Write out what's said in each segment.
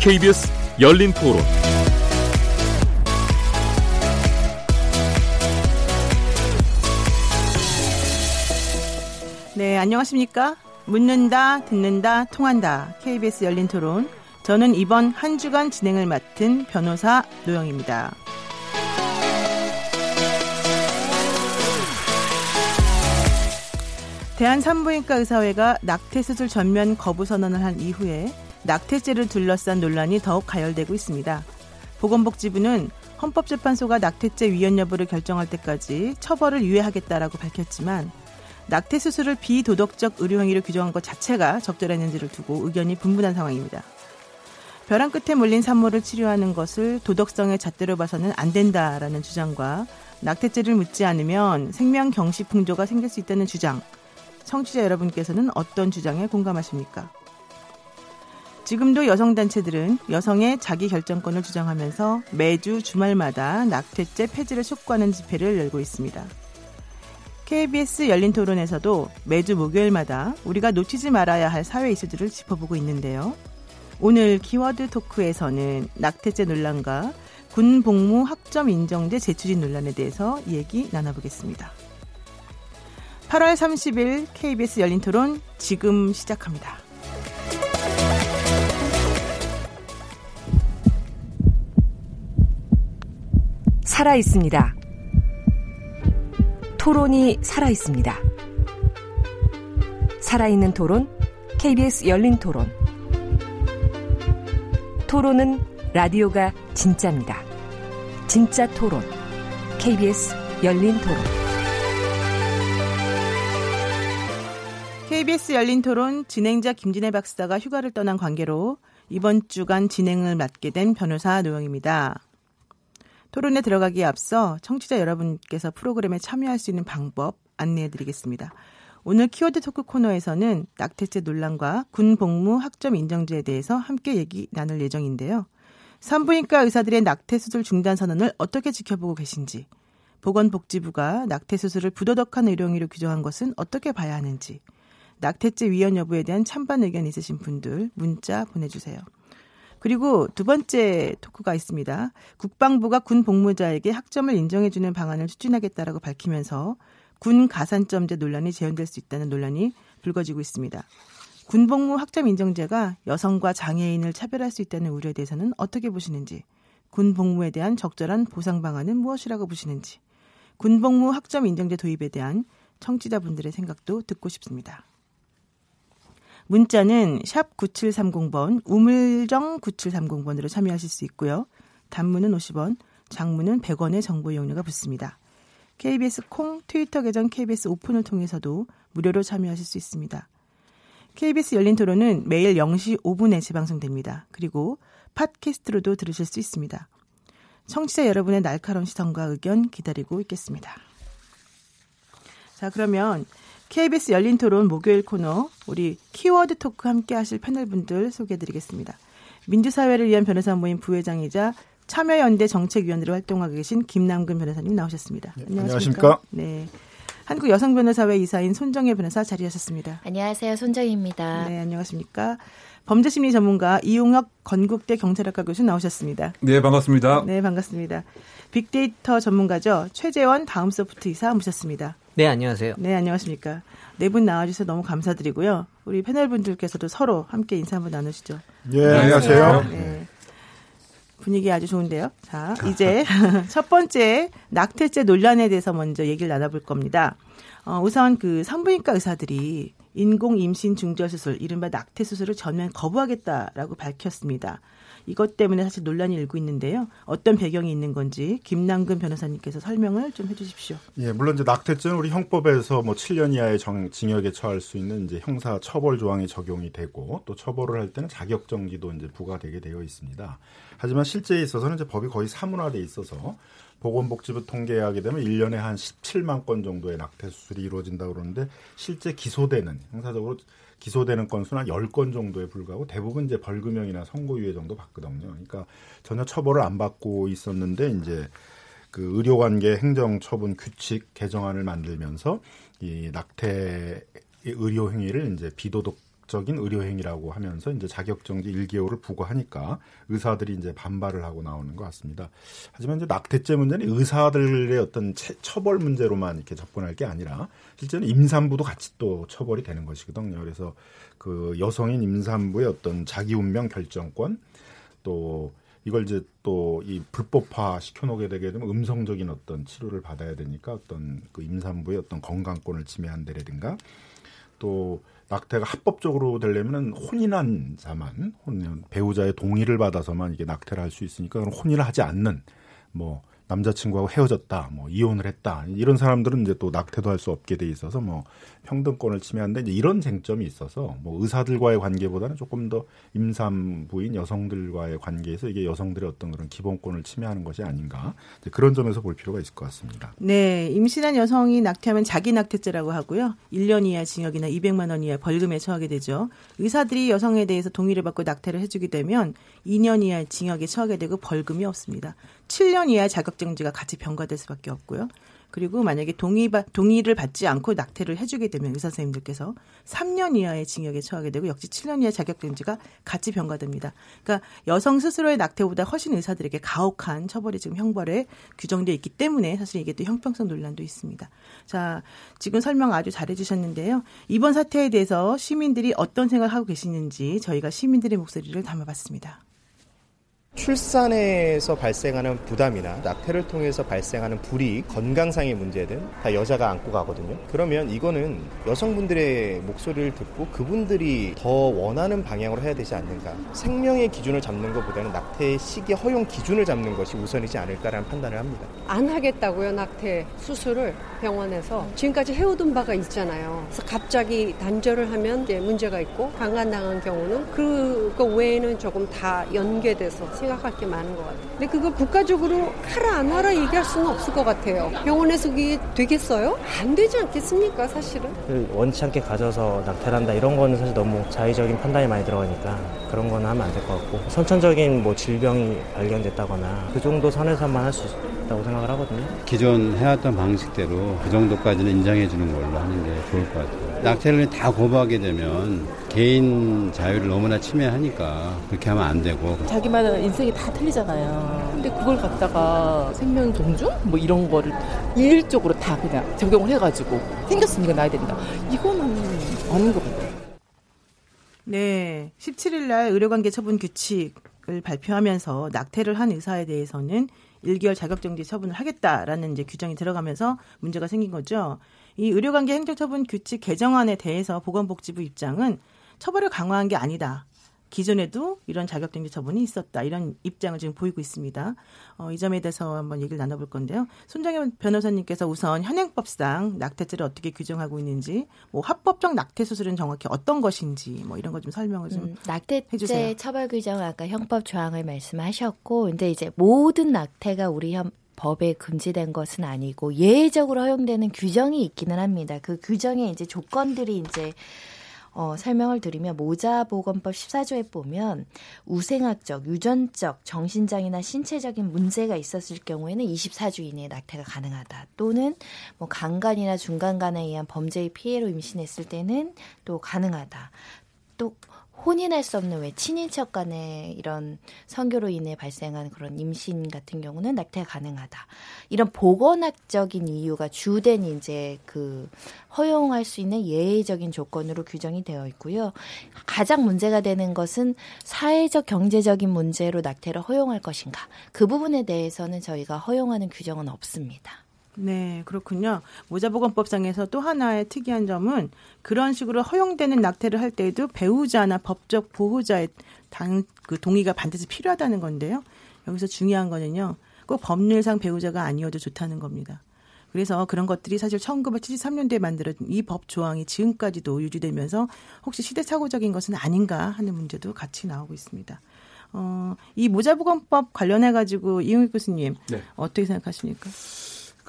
KBS 열린 토론. 네, 안녕하십니까? 묻는다, 듣는다, 통한다. KBS 열린 토론. 저는 이번 한 주간 진행을 맡은 변호사 노영입니다. 대한산부인과 의사회가 낙태수술 전면 거부 선언을 한 이후에 낙태죄를 둘러싼 논란이 더욱 가열되고 있습니다. 보건복지부는 헌법재판소가 낙태죄 위헌 여부를 결정할 때까지 처벌을 유예하겠다라고 밝혔지만 낙태 수술을 비도덕적 의료 행위로 규정한 것 자체가 적절했는지를 두고 의견이 분분한 상황입니다. 벼랑 끝에 몰린 산모를 치료하는 것을 도덕성의 잣대로 봐서는 안 된다라는 주장과 낙태죄를 묻지 않으면 생명 경시 풍조가 생길 수 있다는 주장. 청취자 여러분께서는 어떤 주장에 공감하십니까? 지금도 여성단체들은 여성의 자기 결정권을 주장하면서 매주 주말마다 낙태죄 폐지를 촉구하는 집회를 열고 있습니다. KBS 열린 토론에서도 매주 목요일마다 우리가 놓치지 말아야 할 사회 이슈들을 짚어보고 있는데요. 오늘 키워드 토크에서는 낙태죄 논란과 군 복무 학점 인정제 재추진 논란에 대해서 얘기 나눠보겠습니다. 8월 30일 KBS 열린 토론 지금 시작합니다. 살아 있습니다. 토론이 살아 있습니다. 살아있는 토론, KBS 열린 토론. 토론은 라디오가 진짜입니다. 진짜 토론, KBS 열린 토론. KBS 열린 토론 진행자 김진애 박사가 휴가를 떠난 관계로 이번 주간 진행을 맡게 된 변호사 노영입니다. 토론에 들어가기에 앞서 청취자 여러분께서 프로그램에 참여할 수 있는 방법 안내해 드리겠습니다. 오늘 키워드 토크 코너에서는 낙태죄 논란과 군 복무 학점 인정제에 대해서 함께 얘기 나눌 예정인데요. 산부인과 의사들의 낙태 수술 중단 선언을 어떻게 지켜보고 계신지, 보건복지부가 낙태 수술을 부도덕한 의료행위로 규정한 것은 어떻게 봐야 하는지, 낙태죄 위헌 여부에 대한 찬반 의견 있으신 분들 문자 보내주세요. 그리고 두 번째 토크가 있습니다. 국방부가 군 복무자에게 학점을 인정해주는 방안을 추진하겠다라고 밝히면서 군 가산점제 논란이 재현될 수 있다는 논란이 불거지고 있습니다. 군복무 학점 인정제가 여성과 장애인을 차별할 수 있다는 우려에 대해서는 어떻게 보시는지, 군 복무에 대한 적절한 보상 방안은 무엇이라고 보시는지, 군복무 학점 인정제 도입에 대한 청취자분들의 생각도 듣고 싶습니다. 문자는 샵 9730번, 우물정 9730번으로 참여하실 수 있고요. 단문은 50원, 장문은 100원의 정보 이용료가 붙습니다. KBS 콩 트위터 계정 KBS 오픈을 통해서도 무료로 참여하실 수 있습니다. KBS 열린 토론은 매일 0시 5분에 재방송됩니다. 그리고 팟캐스트로도 들으실 수 있습니다. 청취자 여러분의 날카로운 시선과 의견 기다리고 있겠습니다. 자, 그러면 KBS 열린 토론 목요일 코너 우리 키워드 토크 함께 하실 패널분들 소개해 드리겠습니다. 민주사회를 위한 변호사 모임 부회장이자 참여연대 정책위원으로 활동하고 계신 김남근 변호사님 나오셨습니다. 네, 안녕하십니까? 네. 한국 여성 변호사회 이사인 손정혜 변호사 자리하셨습니다. 안녕하세요. 손정혜입니다. 네, 안녕하십니까? 범죄심리 전문가 이용혁 건국대 경찰학과 교수 나오셨습니다. 네, 반갑습니다. 네, 반갑습니다. 빅데이터 전문가죠. 최재원 다음소프트 이사 모셨습니다. 네, 안녕하세요. 네, 안녕하십니까. 네 분 나와주셔서 너무 감사드리고요. 우리 패널분들께서도 서로 함께 인사 한번 나누시죠. 예, 네, 안녕하세요. 네. 분위기 아주 좋은데요. 자, 이제 첫 번째 낙태죄 논란에 대해서 먼저 얘기를 나눠볼 겁니다. 어, 우선 그 산부인과 의사들이 인공 임신 중절 수술, 이른바 낙태 수술을 전면 거부하겠다라고 밝혔습니다. 이것 때문에 사실 논란이 일고 있는데요. 어떤 배경이 있는 건지 김남근 변호사님께서 설명을 좀 해주십시오. 예, 물론 이제 낙태죄는 우리 형법에서 뭐 7년 이하의 정, 징역에 처할 수 있는 이제 형사 처벌 조항이 적용이 되고 또 처벌을 할 때는 자격 정지도 이제 부과되게 되어 있습니다. 하지만 실제에 있어서는 이제 법이 거의 사문화돼 있어서 보건복지부 통계에 하게 되면 1년에 한 17만 건 정도의 낙태 수술이 이루어진다고 그러는데 실제 기소되는 형사적으로 기소되는 건수는 한 10건 정도에 불과하고 대부분 이제 벌금형이나 선고유예 정도 받거든요. 그러니까 전혀 처벌을 안 받고 있었는데 이제 그 의료관계 행정처분 규칙 개정안을 만들면서 이 낙태 의료 행위를 이제 비도덕 도덕적인 의료 행위라고 하면서 이제 자격 정지 1개월을 부과하니까 의사들이 이제 반발을 하고 나오는 것 같습니다. 하지만 이제 낙태죄 문제는 의사들의 어떤 처벌 문제로만 이렇게 접근할 게 아니라 실제는 임산부도 같이 또 처벌이 되는 것이거든요. 그래서 그 여성인 임산부의 어떤 자기 운명 결정권 또 이걸 이제 또 이 불법화 시켜놓게 되게 되면 음성적인 어떤 치료를 받아야 되니까 어떤 그 임산부의 어떤 건강권을 침해한다라든가 또 낙태가 합법적으로 되려면은 혼인한 자만 혼 배우자의 동의를 받아서만 이게 낙태를 할 수 있으니까 그럼 혼인을 하지 않는 뭐 남자친구하고 헤어졌다, 뭐 이혼을 했다 이런 사람들은 이제 또 낙태도 할 수 없게 돼 있어서 뭐 평등권을 침해한다 이제 이런 쟁점이 있어서 뭐 의사들과의 관계보다는 조금 더 임산부인 여성들과의 관계에서 이게 여성들의 어떤 그런 기본권을 침해하는 것이 아닌가 그런 점에서 볼 필요가 있을 것 같습니다. 네, 임신한 여성이 낙태하면 자기 낙태죄라고 하고요, 1년 이하 징역이나 200만 원 이하 벌금에 처하게 되죠. 의사들이 여성에 대해서 동의를 받고 낙태를 해주게 되면 2년 이하 징역에 처하게 되고 벌금이 없습니다. 7년 이하 자격정지가 같이 병가될 수밖에 없고요. 그리고 만약에 동의 동의를 받지 않고 낙태를 해주게 되면 의사 선생님들께서 3년 이하의 징역에 처하게 되고 역시 7년 이하 자격정지가 같이 병가됩니다. 그러니까 여성 스스로의 낙태보다 훨씬 의사들에게 가혹한 처벌이 지금 형벌에 규정되어 있기 때문에 사실 이게 또 형평성 논란도 있습니다. 자, 지금 설명 아주 잘해주셨는데요. 이번 사태에 대해서 시민들이 어떤 생각을 하고 계시는지 저희가 시민들의 목소리를 담아봤습니다. 출산에서 발생하는 부담이나 낙태를 통해서 발생하는 불이 건강상의 문제든 다 여자가 안고 가거든요. 그러면 이거는 여성분들의 목소리를 듣고 그분들이 더 원하는 방향으로 해야 되지 않는가. 생명의 기준을 잡는 것보다는 낙태 시기 허용 기준을 잡는 것이 우선이지 않을까라는 판단을 합니다. 안 하겠다고요, 낙태 수술을 병원에서. 지금까지 해오던 바가 있잖아요. 그래서 갑자기 단절을 하면 문제가 있고 강간당한 경우는 그거 외에는 조금 다 연계돼서 생각할 게 많은 것 같아요. 근데 그거 국가적으로 하라 안 하라 얘기할 수는 없을 것 같아요. 병원에서 그게 되겠어요? 안 되지 않겠습니까, 사실은? 그 원치 않게 가져서 낙태한다 이런 거는 사실 너무 자의적인 판단이 많이 들어가니까 그런 거는 하면 안 될 것 같고 선천적인 뭐 질병이 발견됐다거나 그 정도 선에서만 할 수 있 다고 생각을 하거든요. 기존 해왔던 방식대로 그 정도까지는 인정해 주는 걸로 하는 게 좋을 것 같아요. 낙태를 다 거부하게 되면 개인 자유를 너무나 침해하니까 그렇게 하면 안 되고 자기마다 인생이 다 틀리잖아요. 근데 그걸 갖다가 생명 존중 뭐 이런 거를 일률적으로 다 그냥 적용을 해가지고 생겼으니까 나야 된다. 이거는 아닌 것 같아요. 네, 17일 날 의료관계 처분 규칙을 발표하면서 낙태를 한 의사에 대해서는 1개월 자격정지 처분을 하겠다라는 이제 규정이 들어가면서 문제가 생긴 거죠. 이 의료관계 행정처분 규칙 개정안에 대해서 보건복지부 입장은 처벌을 강화한 게 아니다. 기존에도 이런 자격정지 처분이 있었다. 이런 입장을 지금 보이고 있습니다. 어, 이 점에 대해서 한번 얘기를 나눠볼 건데요. 손정현 변호사님께서 우선 현행법상 낙태죄를 어떻게 규정하고 있는지, 뭐 합법적 낙태 수술은 정확히 어떤 것인지, 뭐 이런 거 좀 설명을 좀 음, 낙태죄 해주세요. 처벌 규정 아까 형법 조항을 말씀하셨고, 근데 이제 모든 낙태가 우리 현 법에 금지된 것은 아니고 예외적으로 허용되는 규정이 있기는 합니다. 그 규정에 이제 조건들이 이제 어, 설명을 드리면 모자보건법 14조에 보면 우생학적, 유전적, 정신장애나 신체적인 문제가 있었을 경우에는 24주 이내에 낙태가 가능하다. 또는 뭐 강간이나 중간간에 의한 범죄의 피해로 임신했을 때는 또 가능하다. 또 혼인할 수 없는 왜 친인척 간의 이런 성교로 인해 발생한 그런 임신 같은 경우는 낙태가 가능하다. 이런 보건학적인 이유가 주된 이제 그 허용할 수 있는 예외적인 조건으로 규정이 되어 있고요. 가장 문제가 되는 것은 사회적 경제적인 문제로 낙태를 허용할 것인가. 그 부분에 대해서는 저희가 허용하는 규정은 없습니다. 네, 그렇군요. 모자보건법상에서 또 하나의 특이한 점은 그런 식으로 허용되는 낙태를 할 때에도 배우자나 법적 보호자의 당, 그 동의가 반드시 필요하다는 건데요. 여기서 중요한 거는요. 꼭 법률상 배우자가 아니어도 좋다는 겁니다. 그래서 그런 것들이 사실 1973년도에 만들어진 이 법 조항이 지금까지도 유지되면서 혹시 시대착오적인 것은 아닌가 하는 문제도 같이 나오고 있습니다. 어, 이 모자보건법 관련해 가지고 이용익 교수님 네. 어떻게 생각하십니까?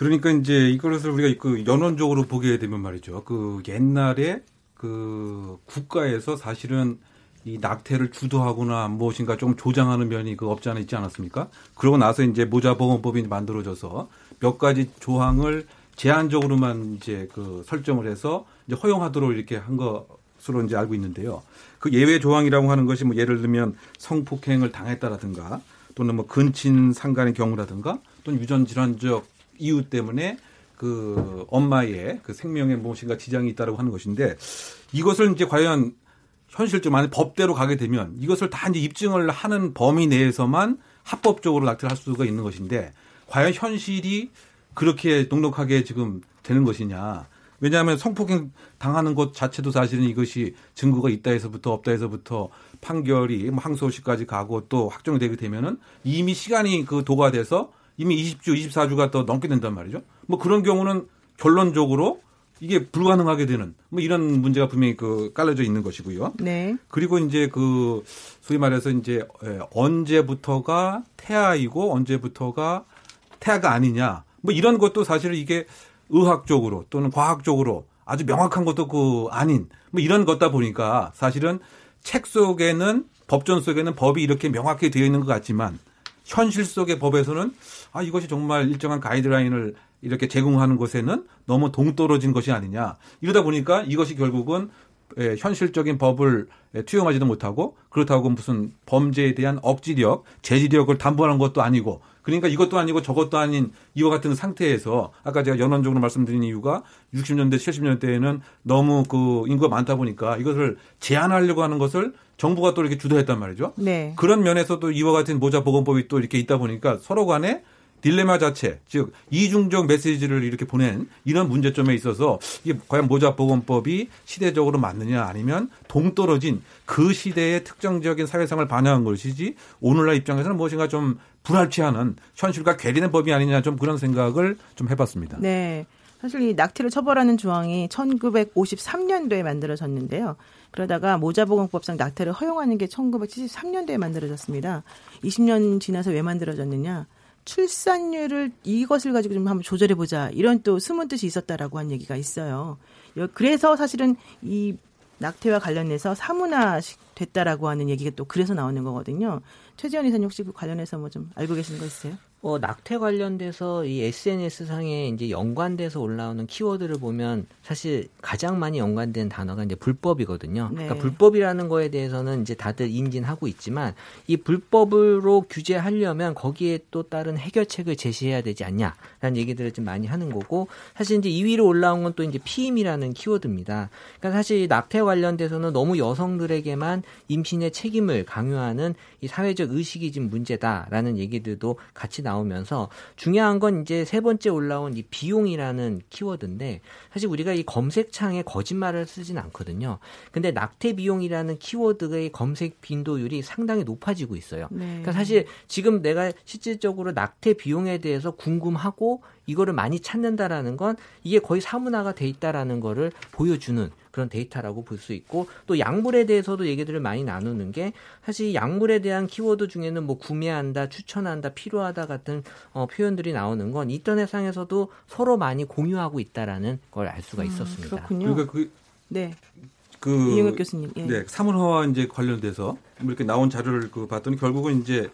그러니까 이제 이것을 우리가 그 연원적으로 보게 되면 말이죠. 그 옛날에 그 국가에서 사실은 이 낙태를 주도하거나 무엇인가 좀 조장하는 면이 그 없지 않아 있지 않았습니까? 그러고 나서 이제 모자보건법이 만들어져서 몇 가지 조항을 제한적으로만 이제 그 설정을 해서 이제 허용하도록 이렇게 한거 것으로 이제 알고 있는데요. 그 예외 조항이라고 하는 것이 뭐 예를 들면 성폭행을 당했다라든가 또는 뭐 근친 상간의 경우라든가 또는 유전 질환적 이유 때문에 그 엄마의 그 생명에 무엇인가 지장이 있다라고 하는 것인데 이것을 이제 과연 현실적으로 만약 법대로 가게 되면 이것을 다 이제 입증을 하는 범위 내에서만 합법적으로 낙태를 할 수가 있는 것인데 과연 현실이 그렇게 넉넉하게 지금 되는 것이냐. 왜냐하면 성폭행 당하는 것 자체도 사실은 이것이 증거가 있다 해서부터 없다 해서부터 판결이 뭐 항소시까지 가고 또 확정되게 되면은 이미 시간이 그 도과돼서 이미 20주, 24주가 더 넘게 된단 말이죠. 뭐 그런 경우는 결론적으로 이게 불가능하게 되는 뭐 이런 문제가 분명히 그 깔려져 있는 것이고요. 네. 그리고 이제 그 소위 말해서 이제 예, 언제부터가 태아이고 언제부터가 태아가 아니냐 뭐 이런 것도 사실 이게 의학적으로 또는 과학적으로 아주 명확한 것도 그 아닌 뭐 이런 것다 보니까 사실은 책 속에는 법전 속에는 법이 이렇게 명확히 되어 있는 것 같지만 현실 속의 법에서는 아 이것이 정말 일정한 가이드라인을 이렇게 제공하는 것에는 너무 동떨어진 것이 아니냐 이러다 보니까 이것이 결국은 예, 현실적인 법을 예, 투영하지도 못하고 그렇다고 무슨 범죄에 대한 억지력, 제지력을 담보하는 것도 아니고 그러니까 이것도 아니고 저것도 아닌 이와 같은 상태에서 아까 제가 연원적으로 말씀드린 이유가 60년대, 70년대에는 너무 그 인구가 많다 보니까 이것을 제한하려고 하는 것을 정부가 또 이렇게 주도했단 말이죠. 네. 그런 면에서도 이와 같은 모자 보건법이 또 이렇게 있다 보니까 서로 간에 딜레마 자체, 즉 이중적 메시지를 이렇게 보낸 이런 문제점에 있어서 이게 과연 모자 보건법이 시대적으로 맞느냐 아니면 동떨어진 그 시대의 특정적인 사회상을 반영한 것이지 오늘날 입장에서는 무엇인가 좀 불합치하는 현실과 괴리는 법이 아니냐 좀 그런 생각을 좀 해봤습니다. 네. 사실 이 낙태를 처벌하는 조항이 1953년도에 만들어졌는데요. 그러다가 모자보건법상 낙태를 허용하는 게 1973년도에 만들어졌습니다. 20년 지나서 왜 만들어졌느냐? 출산율을 이것을 가지고 좀 한번 조절해 보자 이런 또 숨은 뜻이 있었다라고 한 얘기가 있어요. 그래서 사실은 이 낙태와 관련해서 사문화 됐다라고 하는 얘기가 또 그래서 나오는 거거든요. 최지원 이사님 혹시 그 관련해서 뭐 좀 알고 계시는 거 있어요? 어, 낙태 관련돼서 이 SNS 상에 이제 연관돼서 올라오는 키워드를 보면 사실 가장 많이 연관된 단어가 이제 불법이거든요. 네. 그러니까 불법이라는 거에 대해서는 이제 다들 인진하고 있지만 이 불법으로 규제하려면 거기에 또 다른 해결책을 제시해야 되지 않냐라는 얘기들을 좀 많이 하는 거고 사실 이제 2위로 올라온 건 또 이제 피임이라는 키워드입니다. 그러니까 사실 낙태 관련돼서는 너무 여성들에게만 임신의 책임을 강요하는 이 사회적 의식이 지금 문제다라는 얘기들도 같이 나 오면서 중요한 건 이제 세 번째 올라온 이 비용이라는 키워드인데 사실 우리가 이 검색창에 거짓말을 쓰진 않거든요. 근데 낙태 비용이라는 키워드의 검색 빈도율이 상당히 높아지고 있어요. 네. 그러니까 사실 지금 내가 실질적으로 낙태 비용에 대해서 궁금하고 이거를 많이 찾는다라는 건 이게 거의 사문화가 돼 있다라는 거를 보여주는 그런 데이터라고 볼 수 있고 또 약물에 대해서도 얘기들을 많이 나누는 게 사실 약물에 대한 키워드 중에는 뭐 구매한다, 추천한다, 필요하다 같은 어, 표현들이 나오는 건 인터넷상에서도 서로 많이 공유하고 있다라는 걸 알 수가 있었습니다. 음, 그렇군요. 그러니까 그, 네. 그 이영혁 교수님. 예. 네, 사문화와 이제 관련돼서 이렇게 나온 자료를 그 봤더니 결국은 이제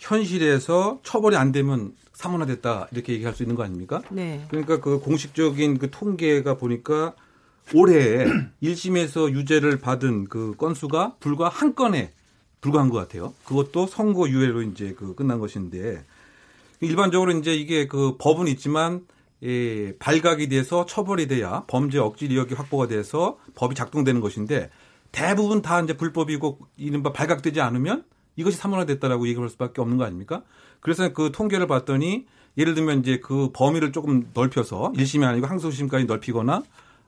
현실에서 처벌이 안 되면 사문화됐다 이렇게 얘기할 수 있는 거 아닙니까? 네. 그러니까 그 공식적인 그 통계가 보니까 올해 1심에서 유죄를 받은 그 건수가 불과 한 건에 불과한 것 같아요. 그것도 선고 유예로 이제 그 끝난 것인데 일반적으로 이제 이게 그 법은 있지만 예, 발각이 돼서 처벌이 돼야 범죄 억지력이 확보가 돼서 법이 작동되는 것인데 대부분 다 이제 불법이고 이른바 발각되지 않으면 이것이 사문화됐다라고 얘기할 수밖에 없는 거 아닙니까? 그래서 그 통계를 봤더니 예를 들면 이제 그 범위를 조금 넓혀서 1심이 아니고 항소심까지 넓히거나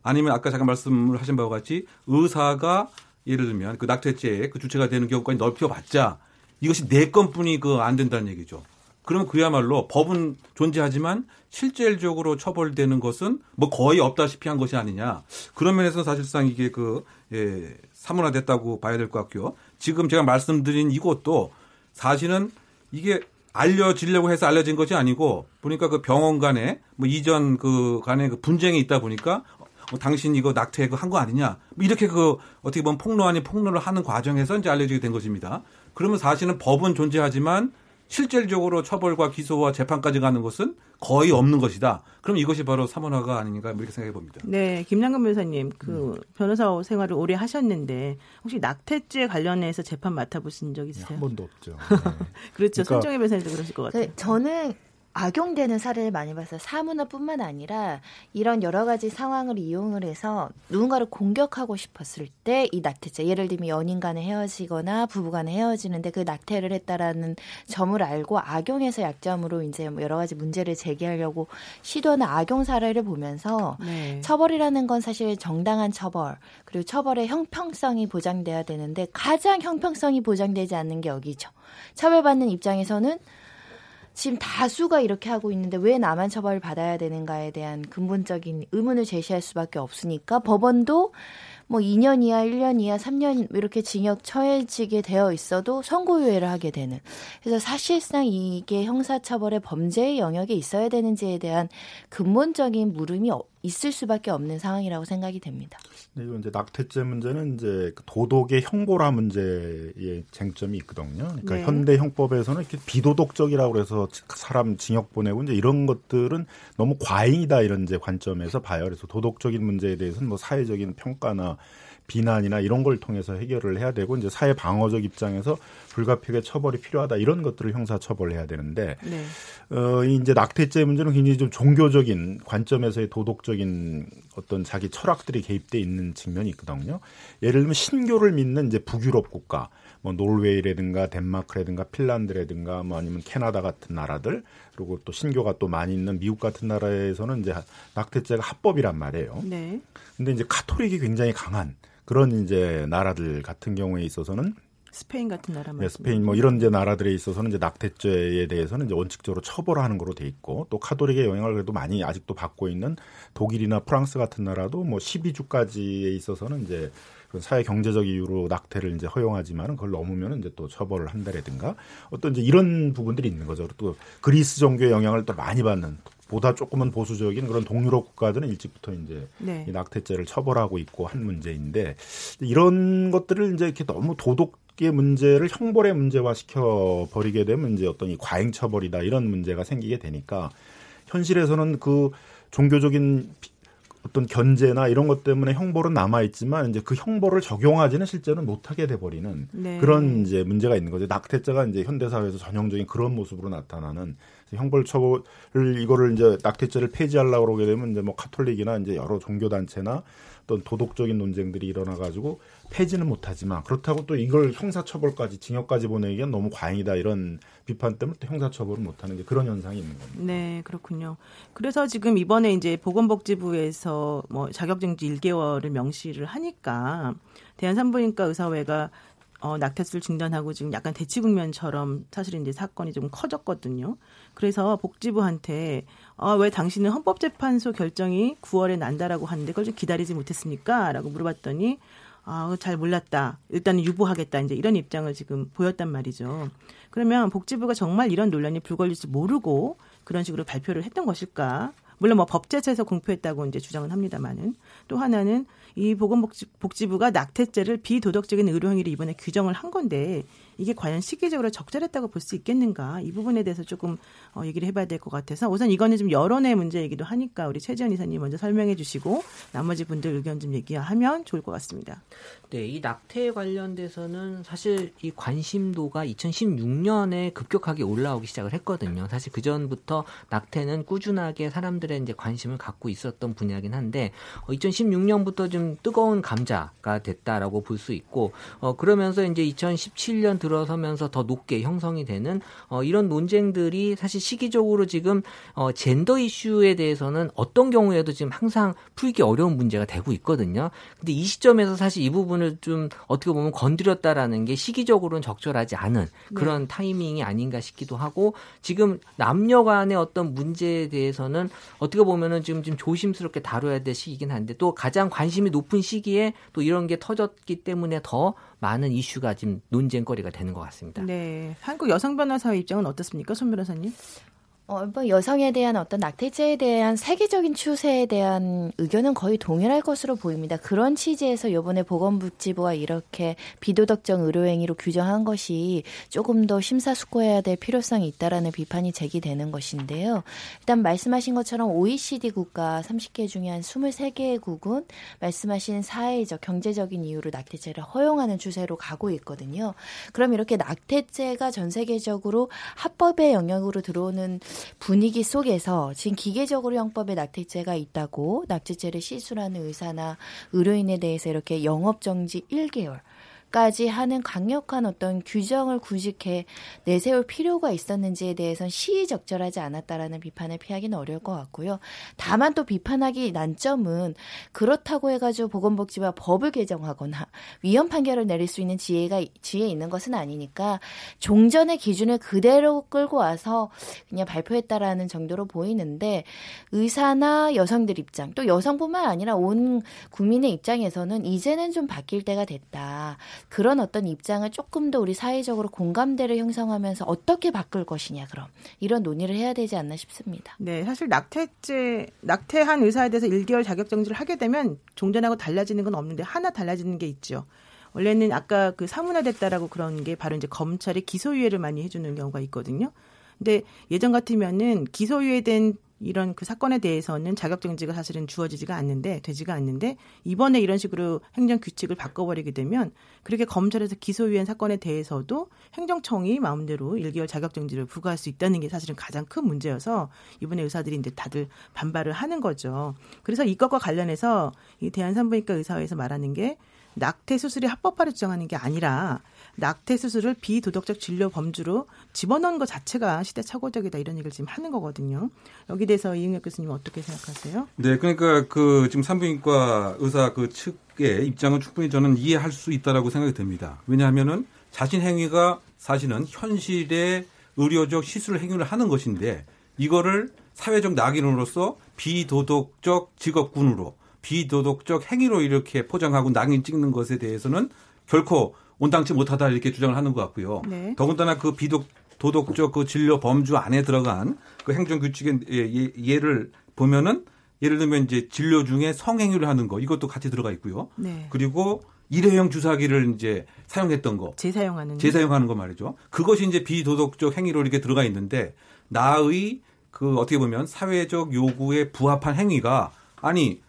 아니면 아까 잠깐 말씀을 하신 바와 같이 의사가 예를 들면 그 낙태죄의 그 주체가 되는 경우까지 넓혀봤자 이것이 네 건뿐이 그 안 된다는 얘기죠. 그러면 그야말로 법은 존재하지만 실질적으로 처벌되는 것은 뭐 거의 없다시피 한 것이 아니냐. 그런 면에서 사실상 이게 그, 예, 사문화됐다고 봐야 될 것 같고요. 지금 제가 말씀드린 이것도 사실은 이게 알려지려고 해서 알려진 것이 아니고 보니까 그 병원 간에 뭐 이전 그 간에 그 분쟁이 있다 보니까 어, 당신 이거 낙태 그 한 거 아니냐 뭐 이렇게 그 어떻게 보면 폭로 아닌 폭로를 하는 과정에서 이제 알려지게 된 것입니다. 그러면 사실은 법은 존재하지만 실질적으로 처벌과 기소와 재판까지 가는 것은 거의 없는 것이다. 그럼 이것이 바로 사문화가 아닌가 이렇게 생각해 봅니다. 네, 김남근 변호사님, 그 음. 변호사 생활을 오래 하셨는데 혹시 낙태죄 관련해서 재판 맡아보신 적 있으세요? 한 번도 없죠. 네. 그렇죠. 그러니까, 손정혜 변호사님도 그러실 것 같아요. 네, 저는 악용되는 사례를 많이 봤어요. 사문화뿐만 아니라 이런 여러 가지 상황을 이용을 해서 누군가를 공격하고 싶었을 때 이 낙태죄 예를 들면 연인 간에 헤어지거나 부부 간에 헤어지는데 그 낙태를 했다라는 점을 알고 악용해서 약점으로 이제 뭐 여러 가지 문제를 제기하려고 시도하는 악용 사례를 보면서 네. 처벌이라는 건 사실 정당한 처벌 그리고 처벌의 형평성이 보장돼야 되는데 가장 형평성이 보장되지 않는 게 여기죠. 처벌받는 입장에서는 지금 다수가 이렇게 하고 있는데 왜 나만 처벌을 받아야 되는가에 대한 근본적인 의문을 제시할 수밖에 없으니까 법원도 뭐 2년 이하, 1년 이하, 3년 이렇게 징역 처해지게 되어 있어도 선고유예를 하게 되는. 그래서 사실상 이게 형사처벌의 범죄의 영역에 있어야 되는지에 대한 근본적인 물음이 있을 수밖에 없는 상황이라고 생각이 됩니다. 네, 이제 낙태죄 문제는 이제 그 도덕의 형보라 문제의 쟁점이 있거든요. 그러니까 네. 현대 형법에서는 이렇게 비도덕적이라고 해서 사람 징역 보내고 이제 이런 것들은 너무 과잉이다 이런 이제 관점에서 봐요. 그래서 도덕적인 문제에 대해서는 뭐 사회적인 평가나 비난이나 이런 걸 통해서 해결을 해야 되고 이제 사회 방어적 입장에서 불가피하게 처벌이 필요하다 이런 것들을 형사 처벌해야 되는데 네. 어 이제 낙태죄 문제는 굉장히 좀 종교적인 관점에서의 도덕적인 어떤 자기 철학들이 개입돼 있는 측면이 있거든요. 예를 들면 신교를 믿는 이제 북유럽 국가 뭐 노르웨이라든가 덴마크라든가 핀란드라든가 뭐 아니면 캐나다 같은 나라들 그리고 또 신교가 또 많이 있는 미국 같은 나라에서는 이제 낙태죄가 합법이란 말이에요. 네. 근데 이제 카톨릭이 굉장히 강한 그런 이제 나라들 같은 경우에 있어서는 스페인 같은 나라 네, 스페인 뭐 이런 이제 나라들에 있어서는 이제 낙태죄에 대해서는 이제 원칙적으로 처벌하는 거로 돼 있고 또 카톨릭의 영향을 그래도 많이 아직도 받고 있는 독일이나 프랑스 같은 나라도 뭐 12주까지에 있어서는 이제 사회 경제적 이유로 낙태를 이제 허용하지만은 그걸 넘으면 이제 또 처벌을 한다라든가 어떤 이제 이런 부분들이 있는 거죠. 또 그리스 종교의 영향을 또 많이 받는 보다 조금은 보수적인 그런 동유럽 국가들은 일찍부터 이제 네. 이 낙태죄를 처벌하고 있고 한 문제인데 이런 것들을 이제 이렇게 너무 도덕의 문제를 형벌의 문제화 시켜 버리게 되면 이제 어떤 이 과잉 처벌이다 이런 문제가 생기게 되니까 현실에서는 그 종교적인 어떤 견제나 이런 것 때문에 형벌은 남아 있지만 이제 그 형벌을 적용하지는 실제는 못하게 돼 버리는 네. 그런 이제 문제가 있는 거죠. 낙태죄가 이제 현대 사회에서 전형적인 그런 모습으로 나타나는 형벌 처벌을 이거를 이제 낙태죄를 폐지하려고 그러게 되면 이제 뭐 카톨릭이나 이제 여러 종교 단체나 어떤 도덕적인 논쟁들이 일어나 가지고 폐지는 못하지만 그렇다고 또 이걸 형사처벌까지 징역까지 보내기엔 너무 과잉이다 이런 비판 때문에 또 형사처벌을 못하는 게 그런 현상이 있는 겁니다. 네, 그렇군요. 그래서 지금 이번에 이제 보건복지부에서 뭐 자격정지 1개월을 명시를 하니까 대한산부인과 의사회가 어, 낙태수를 중단하고 지금 약간 대치 국면처럼 사실 이제 사건이 좀 커졌거든요. 그래서 복지부한테 아, 왜 당신은 헌법재판소 결정이 9월에 난다라고 하는데 그걸 좀 기다리지 못했습니까? 라고 물어봤더니 아, 잘 몰랐다. 일단은 유보하겠다. 이제 이런 입장을 지금 보였단 말이죠. 그러면 복지부가 정말 이런 논란이 불거질 줄 모르고 그런 식으로 발표를 했던 것일까? 물론 뭐 법제처에서 공표했다고 이제 주장은 합니다만은 또 하나는 이 보건복지부가 낙태죄를 비도덕적인 의료 행위를 이번에 규정을 한 건데 이게 과연 시기적으로 적절했다고 볼 수 있겠는가 이 부분에 대해서 조금 어, 얘기를 해봐야 될 것 같아서 우선 이거는 좀 여론의 문제이기도 하니까 우리 최지원 이사님 먼저 설명해 주시고 나머지 분들 의견 좀 얘기하면 좋을 것 같습니다. 네, 이 낙태 관련돼서는 사실 이 관심도가 2016년에 급격하게 올라오기 시작을 했거든요. 사실 그 전부터 낙태는 꾸준하게 사람들의 이제 관심을 갖고 있었던 분야긴 한데 어, 2016년부터 좀 뜨거운 감자가 됐다라고 볼 수 있고 어, 그러면서 이제 2017년 들어서면서 더 높게 형성이 되는 어, 이런 논쟁들이 사실 시기적으로 지금 어, 젠더 이슈에 대해서는 어떤 경우에도 지금 항상 풀기 어려운 문제가 되고 있거든요. 근데 이 시점에서 사실 이 부분을 좀 어떻게 보면 건드렸다라는 게 시기적으로는 적절하지 않은 그런 네. 타이밍이 아닌가 싶기도 하고 지금 남녀 간의 어떤 문제에 대해서는 어떻게 보면은 지금 좀 조심스럽게 다뤄야 될 시기긴 한데 또 가장 관심이 높은 시기에 또 이런 게 터졌기 때문에 더 많은 이슈가 지금 논쟁거리가 되는 것 같습니다. 네. 한국 여성 변호사의 입장은 어떻습니까? 손 변호사님? 어, 뭐 여성에 대한 어떤 낙태죄에 대한 세계적인 추세에 대한 의견은 거의 동일할 것으로 보입니다. 그런 취지에서 요번에 보건복지부가 이렇게 비도덕적 의료행위로 규정한 것이 조금 더 심사숙고해야 될 필요성이 있다라는 비판이 제기되는 것인데요. 일단 말씀하신 것처럼 OECD 국가 30개 중에 한 23개국은 말씀하신 사회적, 경제적인 이유로 낙태죄를 허용하는 추세로 가고 있거든요. 그럼 이렇게 낙태죄가 전 세계적으로 합법의 영역으로 들어오는 분위기 속에서 지금 기계적으로 형법에 낙태죄가 있다고 낙태죄를 시술하는 의사나 의료인에 대해서 이렇게 영업 정지 1개월 까지 하는 강력한 어떤 규정을 구직해 내세울 필요가 있었는지에 대해서는 시의적절하지 않았다라는 비판을 피하기는 어려울 것 같고요. 다만 또 비판하기 난점은 그렇다고 해가지고 보건복지부가 법을 개정하거나 위헌 판결을 내릴 수 있는 지혜가 지혜 있는 것은 아니니까 종전의 기준을 그대로 끌고 와서 그냥 발표했다라는 정도로 보이는데 의사나 여성들 입장 또 여성뿐만 아니라 온 국민의 입장에서는 이제는 좀 바뀔 때가 됐다. 그런 어떤 입장을 조금 더 우리 사회적으로 공감대를 형성하면서 어떻게 바꿀 것이냐 그럼 이런 논의를 해야 되지 않나 싶습니다. 네, 사실 낙태죄 낙태한 의사에 대해서 1개월 자격 정지를 하게 되면 종전하고 달라지는 건 없는데 하나 달라지는 게 있죠. 원래는 아까 그 사문화됐다라고 그런 게 바로 이제 검찰이 기소유예를 많이 해주는 경우가 있거든요. 근데 예전 같으면은 기소유예된 이런 그 사건에 대해서는 자격정지가 사실은 주어지지가 않는데 되지가 않는데 이번에 이런 식으로 행정 규칙을 바꿔버리게 되면 그렇게 검찰에서 기소유예 사건에 대해서도 행정청이 마음대로 1개월 자격정지를 부과할 수 있다는 게 사실은 가장 큰 문제여서 이번에 의사들이 이제 다들 반발을 하는 거죠. 그래서 이것과 관련해서 이 대한산부인과 의사회에서 말하는 게 낙태 수술이 합법화를 주장하는 게 아니라 낙태 수술을 비도덕적 진료 범주로 집어넣은 것 자체가 시대착오적이다 이런 얘기를 지금 하는 거거든요. 여기 대해서 이응혁 교수님 어떻게 생각하세요? 네, 그러니까 그 지금 산부인과 의사 그 측의 입장은 충분히 저는 이해할 수 있다라고 생각이 듭니다. 왜냐하면은 자신 행위가 사실은 현실의 의료적 시술 행위를 하는 것인데 이거를 사회적 낙인으로서 비도덕적 직업군으로 비도덕적 행위로 이렇게 포장하고 낙인 찍는 것에 대해서는 결코 온당치 못하다 이렇게 주장을 하는 것 같고요. 네. 더군다나 그 비독 도덕적 그 진료 범주 안에 들어간 그 행정 규칙의 예, 예를 보면은 예를 들면 이제 진료 중에 성행위를 하는 거 이것도 같이 들어가 있고요. 네. 그리고 일회용 주사기를 이제 사용했던 거. 재사용하는 재사용하는 거 말이죠. 그것이 이제 비도덕적 행위로 이렇게 들어가 있는데 나의 그 어떻게 보면 사회적 요구에 부합한 행위가 아니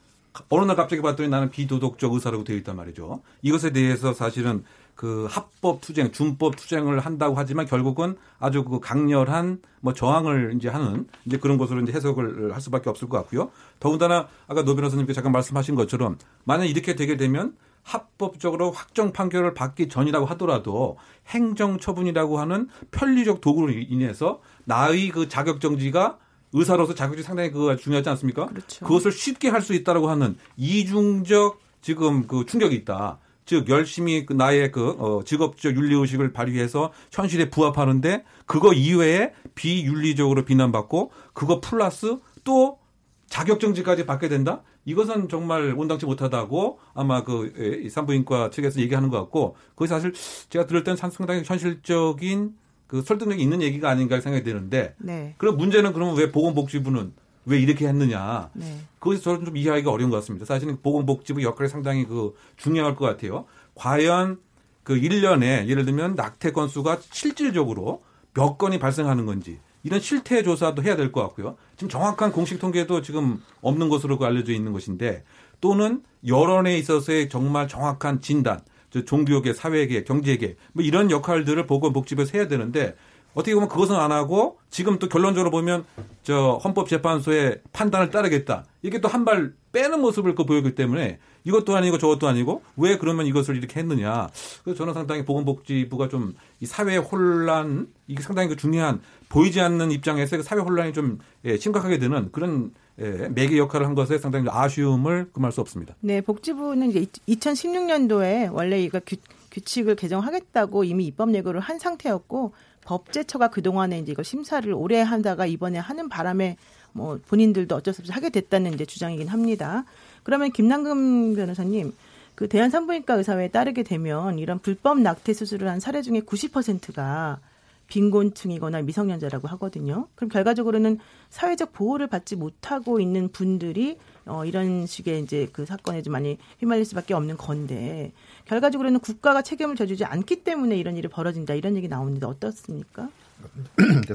어느 날 갑자기 봤더니 나는 비도덕적 의사라고 되어 있단 말이죠. 이것에 대해서 사실은 그 합법 투쟁, 준법 투쟁을 한다고 하지만 결국은 아주 그 강렬한 뭐 저항을 이제 하는 이제 그런 것으로 이제 해석을 할 수밖에 없을 것 같고요. 더군다나 아까 노 변호사님께서 잠깐 말씀하신 것처럼 만약 이렇게 되게 되면 합법적으로 확정 판결을 받기 전이라고 하더라도 행정 처분이라고 하는 편리적 도구로 인해서 나의 그 자격 정지가 의사로서 자격이 상당히 그거 중요하지 않습니까? 그렇죠. 그것을 쉽게 할 수 있다라고 하는 이중적 지금 그 충격이 있다. 즉 열심히 그 나의 그 어, 직업적 윤리 의식을 발휘해서 현실에 부합하는데 그거 이외에 비윤리적으로 비난받고 그거 플러스 또 자격 정지까지 받게 된다? 이것은 정말 온당치 못하다고 아마 그 산부인과 측에서 얘기하는 것 같고 그것이 사실 제가 들을 때는 상당히 현실적인 그 설득력이 있는 얘기가 아닌가 생각이 드는데 네. 그럼 문제는 그러면 왜 보건복지부는 왜 이렇게 했느냐. 네. 그것이 저는 좀 이해하기가 어려운 것 같습니다. 사실은 보건복지부 역할이 상당히 그 중요할 것 같아요. 과연 그 1년에 예를 들면 낙태 건수가 실질적으로 몇 건이 발생하는 건지 이런 실태 조사도 해야 될 것 같고요. 지금 정확한 공식 통계도 지금 없는 것으로 알려져 있는 것인데 또는 여론에 있어서의 정말 정확한 진단, 종교계, 사회계, 경제계 뭐 이런 역할들을 보건복지부에서 해야 되는데 어떻게 보면 그것은 안 하고 지금 또 결론적으로 보면 저 헌법재판소의 판단을 따르겠다. 이게 또 한 발 빼는 모습을 그 보였기 때문에 이것도 아니고 저것도 아니고 왜 그러면 이것을 이렇게 했느냐. 그래서 저는 상당히 보건복지부가 좀 이 사회 혼란 이게 상당히 그 중요한 보이지 않는 입장에서 그 사회 혼란이 좀 예, 심각하게 되는 그런 예, 매개 역할을 한 것에 상당히 아쉬움을 금할 수 없습니다. 네, 복지부는 이제 2016년도에 원래 이거 규, 규칙을 개정하겠다고 이미 입법 예고를 한 상태였고 법제처가 그동안에 이제 이걸 심사를 오래 한다가 이번에 하는 바람에 뭐 본인들도 어쩔 수 없이 하게 됐다는 이제 주장이긴 합니다. 그러면 김남금 변호사님, 그 대한산부인과 의사회에 따르게 되면 이런 불법 낙태 수술을 한 사례 중에 90%가 빈곤층이거나 미성년자라고 하거든요. 그럼 결과적으로는 사회적 보호를 받지 못하고 있는 분들이 어, 이런 식의 이제 그 사건에 좀 많이 휘말릴 수밖에 없는 건데 결과적으로는 국가가 책임을 져주지 않기 때문에 이런 일이 벌어진다 이런 얘기 나오는데 어떻습니까?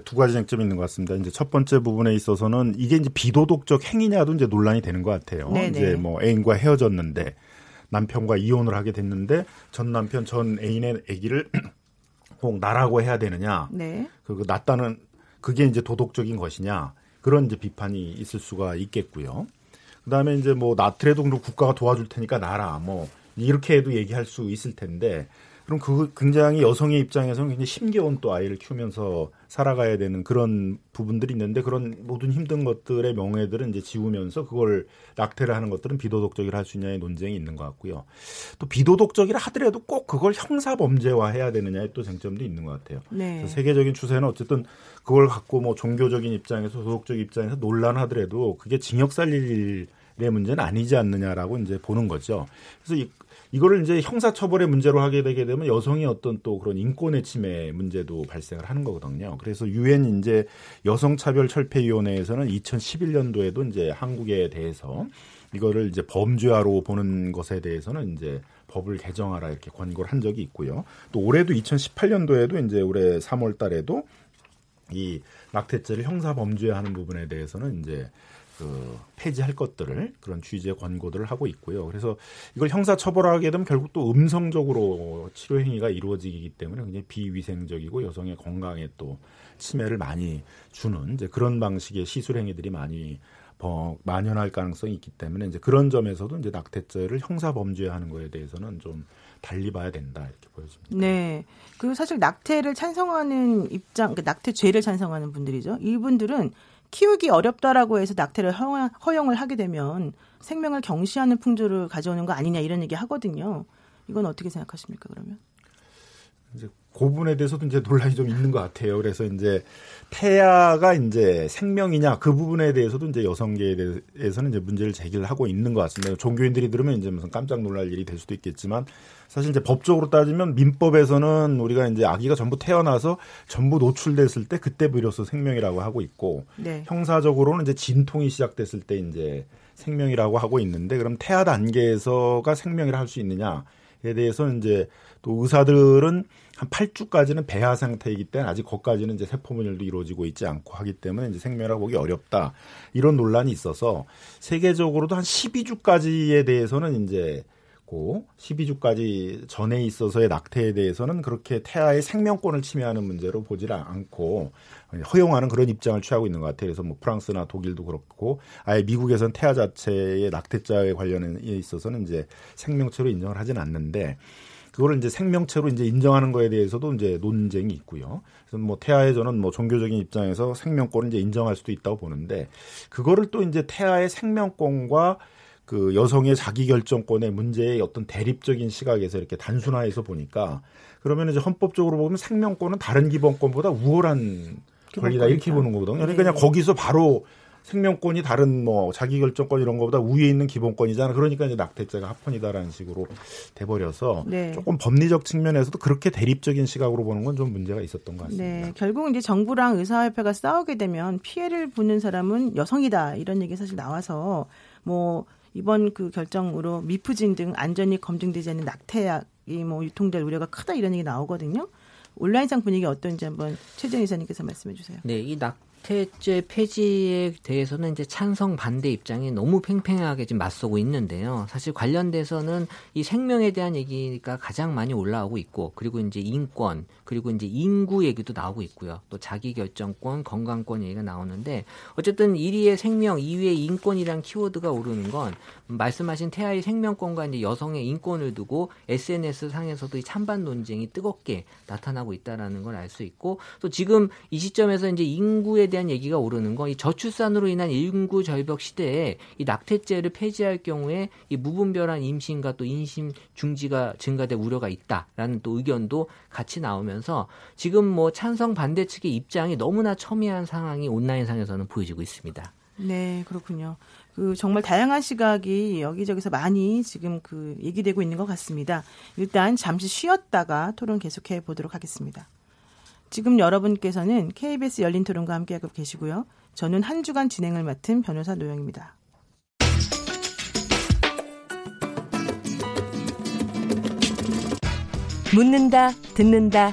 두 가지 쟁점이 있는 것 같습니다. 이제 첫 번째 부분에 있어서는 이게 이제 비도덕적 행위냐도 이제 논란이 되는 것 같아요. 네네. 이제 뭐 애인과 헤어졌는데 남편과 이혼을 하게 됐는데 전 남편 전 애인의 아기를 꼭 나라고 해야 되느냐. 네. 그 낫다는 그게 이제 도덕적인 것이냐. 그런 이제 비판이 있을 수가 있겠고요. 그다음에 이제 뭐 나트래도 국가가 도와줄 테니까 나라 뭐 이렇게 해도 얘기할 수 있을 텐데 그럼 그 굉장히 여성의 입장에서는 굉장히 심겨운 또 아이를 키우면서 살아가야 되는 그런 부분들이 있는데 그런 모든 힘든 것들의 명예들은 이제 지우면서 그걸 낙태를 하는 것들은 비도덕적이라 할 수 있냐의 논쟁이 있는 것 같고요. 또 비도덕적이라 하더라도 꼭 그걸 형사 범죄화 해야 되느냐의 또 쟁점도 있는 것 같아요. 네. 세계적인 추세는 어쨌든 그걸 갖고 뭐 종교적인 입장에서 도덕적 입장에서 논란하더라도 그게 징역 살릴 의 문제는 아니지 않느냐라고 이제 보는 거죠. 그래서 이, 이거를 이제 형사처벌의 문제로 하게 되게 되면 여성의 어떤 또 그런 인권의 침해 문제도 발생을 하는 거거든요. 그래서 유엔 이제 여성차별 철폐위원회에서는 2011년도에도 이제 한국에 대해서 이거를 이제 범죄화로 보는 것에 대해서는 이제 법을 개정하라 이렇게 권고를 한 적이 있고요. 또 올해도 2018년도에도 이제 올해 3월 달에도 이 낙태죄를 형사 범죄화하는 부분에 대해서는 이제 그 폐지할 것들을 그런 취지의 권고들을 하고 있고요. 그래서 이걸 형사 처벌하게 되면 결국 또 음성적으로 치료 행위가 이루어지기 때문에 굉장히 비위생적이고 여성의 건강에 또 침해를 많이 주는 이제 그런 방식의 시술 행위들이 많이 어, 만연할 가능성이 있기 때문에 이제 그런 점에서도 이제 낙태죄를 형사 범죄하는 거에 대해서는 좀 달리 봐야 된다 이렇게 보여집니다. 네. 그리고 사실 낙태를 찬성하는 입장, 그러니까 낙태죄를 찬성하는 분들이죠. 이분들은 키우기 어렵다라고 해서 낙태를 허용, 을 하게 되면 생명을 경시하는 풍조를 가져오는 거 아니냐 이런 얘기 하거든요. 이건 어떻게 생각하십니까 그러면? 이제 그 부분에 대해서도 이제 논란이 좀 있는 것 같아요. 그래서 이제 태아가 이제 생명이냐 그 부분에 대해서도 이제 여성계에 대해서는 이제 문제를 제기를 하고 있는 것 같습니다. 종교인들이 들으면 이제 무슨 깜짝 놀랄 일이 될 수도 있겠지만 사실 이제 법적으로 따지면 민법에서는 우리가 이제 아기가 전부 태어나서 전부 노출됐을 때 그때 비로소 생명이라고 하고 있고 네. 형사적으로는 이제 진통이 시작됐을 때 이제 생명이라고 하고 있는데 그럼 태아 단계에서가 생명이라 할 수 있느냐에 대해서는 이제 또 의사들은 한 8주까지는 배아 상태이기 때문에 아직 거기까지는 이제 세포 분열도 이루어지고 있지 않고 하기 때문에 이제 생명이라고 보기 어렵다. 이런 논란이 있어서 세계적으로도 한 12주까지에 대해서는 이제 고 12주까지 전에 있어서의 낙태에 대해서는 그렇게 태아의 생명권을 침해하는 문제로 보질 않고 허용하는 그런 입장을 취하고 있는 것 같아요. 그래서 뭐 프랑스나 독일도 그렇고 아예 미국에서는 태아 자체의 낙태자에 관련해 있어서는 이제 생명체로 인정을 하진 않는데 그거를 이제 생명체로 이제 인정하는 거에 대해서도 이제 논쟁이 있고요. 그래서 뭐 태아의 저는 뭐 종교적인 입장에서 생명권을 이제 인정할 수도 있다고 보는데 그거를 또 이제 태아의 생명권과 그 여성의 자기 결정권의 문제의 어떤 대립적인 시각에서 이렇게 단순화해서 보니까 그러면 이제 헌법적으로 보면 생명권은 다른 기본권보다 우월한 권리다 이렇게 보는 거거든요. 그러니까 그냥 네. 거기서 바로 생명권이 다른 뭐 자기결정권 이런 것보다 위에 있는 기본권이잖아. 그러니까 이제 낙태죄가 합헌이다라는 식으로 돼버려서 네. 조금 법리적 측면에서도 그렇게 대립적인 시각으로 보는 건 좀 문제가 있었던 것 같습니다. 네. 결국 이제 정부랑 의사협회가 싸우게 되면 피해를 보는 사람은 여성이다 이런 얘기 사실 나와서 뭐 이번 그 결정으로 미프진 등 안전이 검증되지 않는 낙태약이 뭐 유통될 우려가 크다 이런 얘기 나오거든요. 온라인상 분위기 어떤지 한번 최정 이사님께서 말씀해 주세요. 네, 이 낙, 낙태죄 폐지에 대해서는 이제 찬성 반대 입장이 너무 팽팽하게 지금 맞서고 있는데요. 사실 관련돼서는 이 생명에 대한 얘기가 가장 많이 올라오고 있고, 그리고 이제 인권, 그리고 이제 인구 얘기도 나오고 있고요. 또 자기 결정권, 건강권 얘기가 나오는데, 어쨌든 1위의 생명, 2위의 인권이란 키워드가 오르는 건 말씀하신 태아의 생명권과 이제 여성의 인권을 두고 SNS 상에서도 이 찬반 논쟁이 뜨겁게 나타나고 있다라는 걸 알 수 있고, 또 지금 이 시점에서 이제 인구에 대한 얘기가 오르는 건 이 저출산으로 인한 인구 절벽 시대에 이 낙태죄를 폐지할 경우에 이 무분별한 임신과 또 임신 중지가 증가될 우려가 있다라는 또 의견도 같이 나오면서 지금 뭐 찬성 반대 측의 입장이 너무나 첨예한 상황이 온라인상에서는 보여지고 있습니다. 네, 그렇군요. 그 정말 다양한 시각이 여기저기서 많이 지금 그 얘기되고 있는 것 같습니다. 일단 잠시 쉬었다가 토론 계속해 보도록 하겠습니다. 지금 여러분께서는 KBS 열린 토론과 함께하고 계시고요. 저는 한 주간 진행을 맡은 변호사 노영입니다. 묻는다, 듣는다,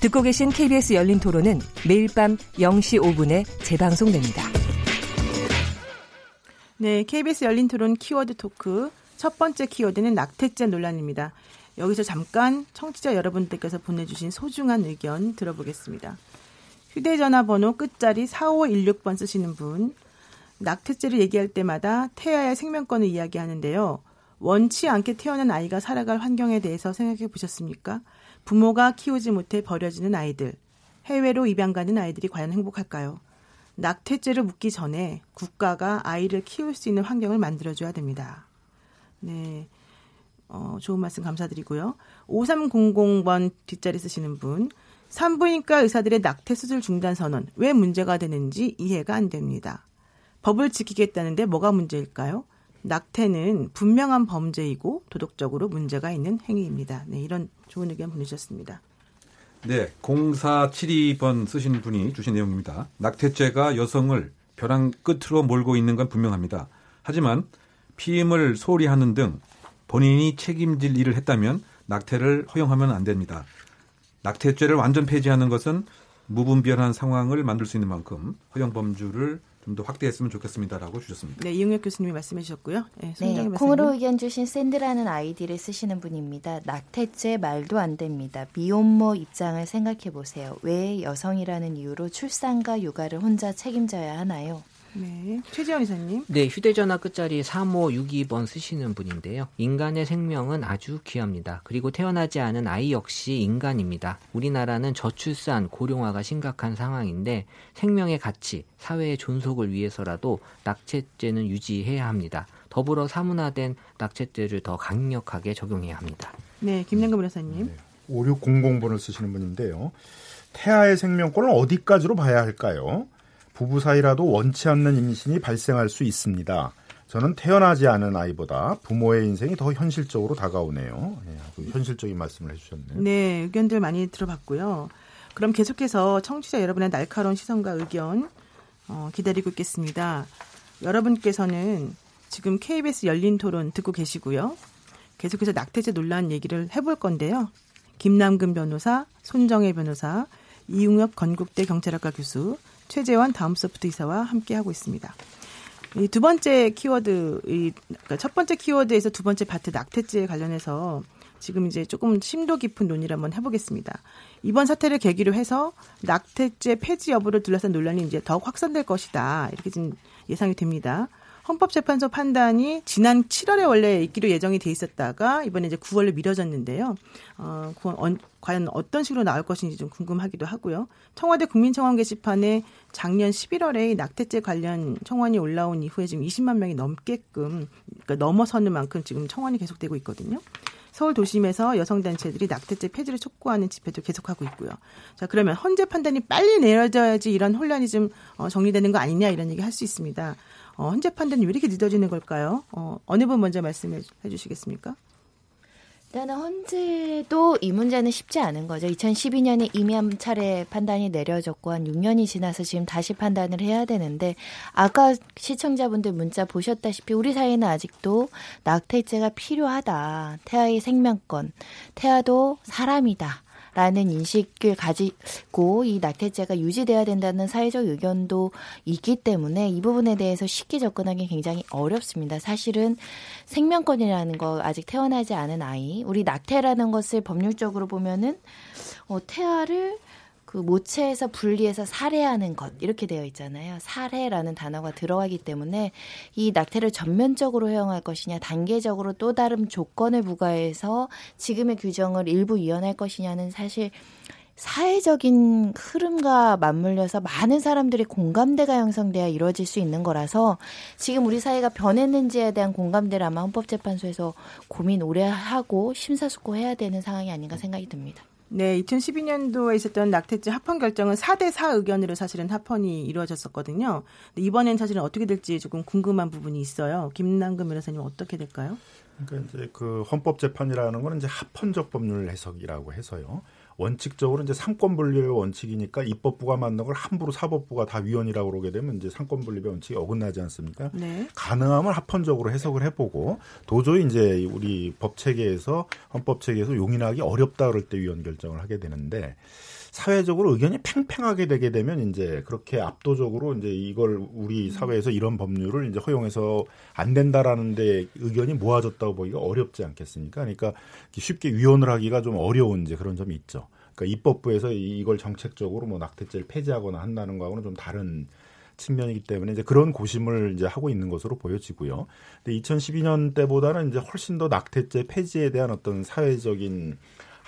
듣고 계신 KBS 열린 토론은 매일 밤 0시 5분에 재방송됩니다. 네, KBS 열린 토론 키워드 토크 첫 번째 키워드는 낙태죄 논란입니다. 여기서 잠깐 청취자 여러분들께서 보내주신 소중한 의견 들어보겠습니다. 휴대전화 번호 끝자리 4516번 쓰시는 분, 낙태죄를 얘기할 때마다 태아의 생명권을 이야기하는데요. 원치 않게 태어난 아이가 살아갈 환경에 대해서 생각해 보셨습니까? 부모가 키우지 못해 버려지는 아이들, 해외로 입양 가는 아이들이 과연 행복할까요? 낙태죄를 묻기 전에 국가가 아이를 키울 수 있는 환경을 만들어줘야 됩니다. 네. 어, 좋은 말씀 감사드리고요. 5300번 뒷자리 쓰시는 분. 산부인과 의사들의 낙태 수술 중단 선언 왜 문제가 되는지 이해가 안 됩니다. 법을 지키겠다는데 뭐가 문제일까요? 낙태는 분명한 범죄이고 도덕적으로 문제가 있는 행위입니다. 네, 이런 좋은 의견 보내주셨습니다. 네, 0472번 쓰신 분이 주신 내용입니다. 낙태죄가 여성을 벼랑 끝으로 몰고 있는 건 분명합니다. 하지만 피임을 소홀히 하는 등 본인이 책임질 일을 했다면 낙태를 허용하면 안 됩니다. 낙태죄를 완전 폐지하는 것은 무분별한 상황을 만들 수 있는 만큼 허용 범주를 좀 더 확대했으면 좋겠습니다라고 주셨습니다. 네, 이용혁 교수님이 말씀해 주셨고요. 네, 네 콩으로 의견 주신 샌드라는 아이디를 쓰시는 분입니다. 낙태죄 말도 안 됩니다. 미혼모 입장을 생각해 보세요. 왜 여성이라는 이유로 출산과 육아를 혼자 책임져야 하나요? 네. 최지원 이사님. 네, 휴대전화 끝자리 3562번 쓰시는 분인데요. 인간의 생명은 아주 귀합니다. 그리고 태어나지 않은 아이 역시 인간입니다. 우리나라는 저출산, 고령화가 심각한 상황인데 생명의 가치, 사회의 존속을 위해서라도 낙태죄는 유지해야 합니다. 더불어 사문화된 낙태죄를 더 강력하게 적용해야 합니다. 네, 김남금 변호사님. 네, 5600번을 쓰시는 분인데요. 태아의 생명권을 어디까지로 봐야 할까요? 부부 사이라도 원치 않는 임신이 발생할 수 있습니다. 저는 태어나지 않은 아이보다 부모의 인생이 더 현실적으로 다가오네요. 네, 현실적인 말씀을 해주셨네요. 네, 의견들 많이 들어봤고요. 그럼 계속해서 청취자 여러분의 날카로운 시선과 의견 어, 기다리고 있겠습니다. 여러분께서는 지금 KBS 열린 토론 듣고 계시고요. 계속해서 낙태죄 논란 얘기를 해볼 건데요. 김남근 변호사, 손정혜 변호사, 이웅혁 건국대 경찰학과 교수, 최재원 다음 소프트 이사와 함께 하고 있습니다. 이 두 번째 키워드, 이, 그러니까 첫 번째 키워드에서 두 번째 파트 낙태죄 관련해서 지금 이제 조금 심도 깊은 논의를 한번 해보겠습니다. 이번 사태를 계기로 해서 낙태죄 폐지 여부를 둘러싼 논란이 이제 더욱 확산될 것이다. 이렇게 지금 예상이 됩니다. 헌법재판소 판단이 지난 7월에 원래 있기로 예정이 돼 있었다가 이번에 이제 9월로 미뤄졌는데요. 어, 어, 과연 어떤 식으로 나올 것인지 좀 궁금하기도 하고요. 청와대 국민청원 게시판에 작년 11월에 낙태죄 관련 청원이 올라온 이후에 지금 20만 명이 넘게끔 그러니까 넘어서는 만큼 지금 청원이 계속되고 있거든요. 서울 도심에서 여성단체들이 낙태죄 폐지를 촉구하는 집회도 계속하고 있고요. 자, 그러면 헌재 판단이 빨리 내려져야지 이런 혼란이 좀 어, 정리되는 거 아니냐 이런 얘기 할 수 있습니다. 어, 헌재 판단이 왜 이렇게 늦어지는 걸까요? 어, 어느 분 먼저 말씀해 주시겠습니까? 일단은 헌재도 이 문제는 쉽지 않은 거죠. 2012년에 이미 한 차례 판단이 내려졌고 한 6년이 지나서 지금 다시 판단을 해야 되는데 아까 시청자분들 문자 보셨다시피 우리 사회는 아직도 낙태죄가 필요하다. 태아의 생명권, 태아도 사람이다. 라는 인식을 가지고 이 낙태죄가 유지돼야 된다는 사회적 의견도 있기 때문에 이 부분에 대해서 쉽게 접근하기 굉장히 어렵습니다. 사실은 생명권이라는 거 아직 태어나지 않은 아이, 우리 낙태라는 것을 법률적으로 보면은 어, 태아를 그 모체에서 분리해서 살해하는 것 이렇게 되어 있잖아요. 살해라는 단어가 들어가기 때문에 이 낙태를 전면적으로 허용할 것이냐 단계적으로 또 다른 조건을 부과해서 지금의 규정을 일부 이연할 것이냐는 사실 사회적인 흐름과 맞물려서 많은 사람들이 공감대가 형성돼야 이루어질 수 있는 거라서 지금 우리 사회가 변했는지에 대한 공감대를 아마 헌법재판소에서 고민 오래 하고 심사숙고해야 되는 상황이 아닌가 생각이 듭니다. 네, 2012년도에 있었던 낙태죄 합헌 결정은 4대 4 의견으로 사실은 합헌이 이루어졌었거든요. 이번엔 사실은 어떻게 될지 조금 궁금한 부분이 있어요. 김남금 변호사님 어떻게 될까요? 그러니까 이제 그 헌법 재판이라는 건 이제 합헌적 법률 해석이라고 해서요. 원칙적으로 이제 상권 분립의 원칙이니까 입법부가 만든 걸 함부로 사법부가 다 위헌이라고 그러게 되면 이제 상권 분립의 원칙이 어긋나지 않습니까? 네. 가능하면 합헌적으로 해석을 해보고 도저히 이제 우리 법 체계에서 헌법 체계에서 용인하기 어렵다 그럴 때 위헌 결정을 하게 되는데 사회적으로 의견이 팽팽하게 되게 되면 이제 그렇게 압도적으로 이제 이걸 우리 사회에서 이런 법률을 이제 허용해서 안 된다라는데 의견이 모아졌다고 보기가 어렵지 않겠습니까? 그러니까 쉽게 위헌을 하기가 좀 어려운 이제 그런 점이 있죠. 그러니까 입법부에서 이걸 정책적으로 뭐 낙태죄를 폐지하거나 한다는 거하고는 좀 다른 측면이기 때문에 이제 그런 고심을 이제 하고 있는 것으로 보여지고요. 근데 2012년 때보다는 이제 훨씬 더 낙태죄 폐지에 대한 어떤 사회적인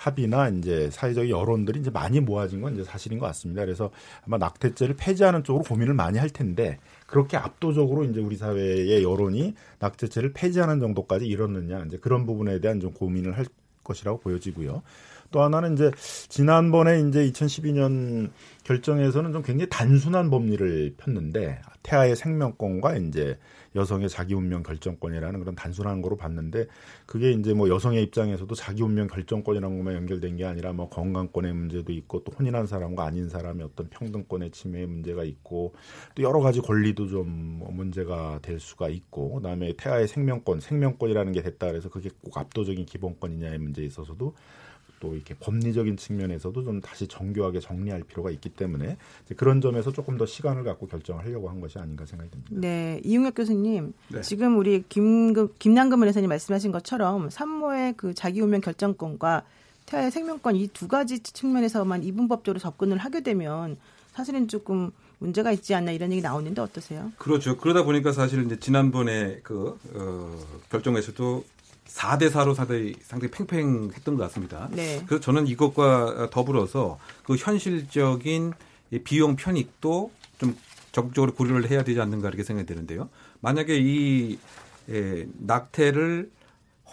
합의나 이제 사회적 여론들이 이제 많이 모아진 건 이제 사실인 것 같습니다. 그래서 아마 낙태죄를 폐지하는 쪽으로 고민을 많이 할 텐데 그렇게 압도적으로 이제 우리 사회의 여론이 낙태죄를 폐지하는 정도까지 이뤘느냐 이제 그런 부분에 대한 좀 고민을 할 것이라고 보여지고요. 또 하나는 이제 지난번에 이제 2012년 결정에서는 좀 굉장히 단순한 법리를 폈는데 태아의 생명권과 이제 여성의 자기 운명 결정권이라는 그런 단순한 거로 봤는데 그게 이제 뭐 여성의 입장에서도 자기 운명 결정권이라는 것만 연결된 게 아니라 뭐 건강권의 문제도 있고 또 혼인한 사람과 아닌 사람의 어떤 평등권의 침해 문제가 있고 또 여러 가지 권리도 좀뭐 문제가 될 수가 있고 그다음에 태아의 생명권 생명권이라는 게 됐다 그래서 그게 꼭 압도적인 기본권이냐의 문제에 있어서도 또 이렇게 법리적인 측면에서도 좀 다시 정교하게 정리할 필요가 있기 때문에 그런 점에서 조금 더 시간을 갖고 결정을 하려고 한 것이 아닌가 생각이 듭니다. 네, 이용혁 교수님, 네. 지금 우리 김금 김남금 의원님 말씀하신 것처럼 산모의 그 자기 운명 결정권과 태아의 생명권 이 두 가지 측면에서만 이분법적으로 접근을 하게 되면 사실은 조금 문제가 있지 않나 이런 얘기 나오는데 어떠세요? 그렇죠. 그러다 보니까 사실 이제 지난번에 그 어, 결정에서도 4대 4로 상당히, 상당히 팽팽했던 것 같습니다. 네. 그래서 저는 이것과 더불어서 그 현실적인 이 비용 편익도 좀 적극적으로 고려를 해야 되지 않는가 이렇게 생각이 드는데요. 만약에 이 에, 낙태를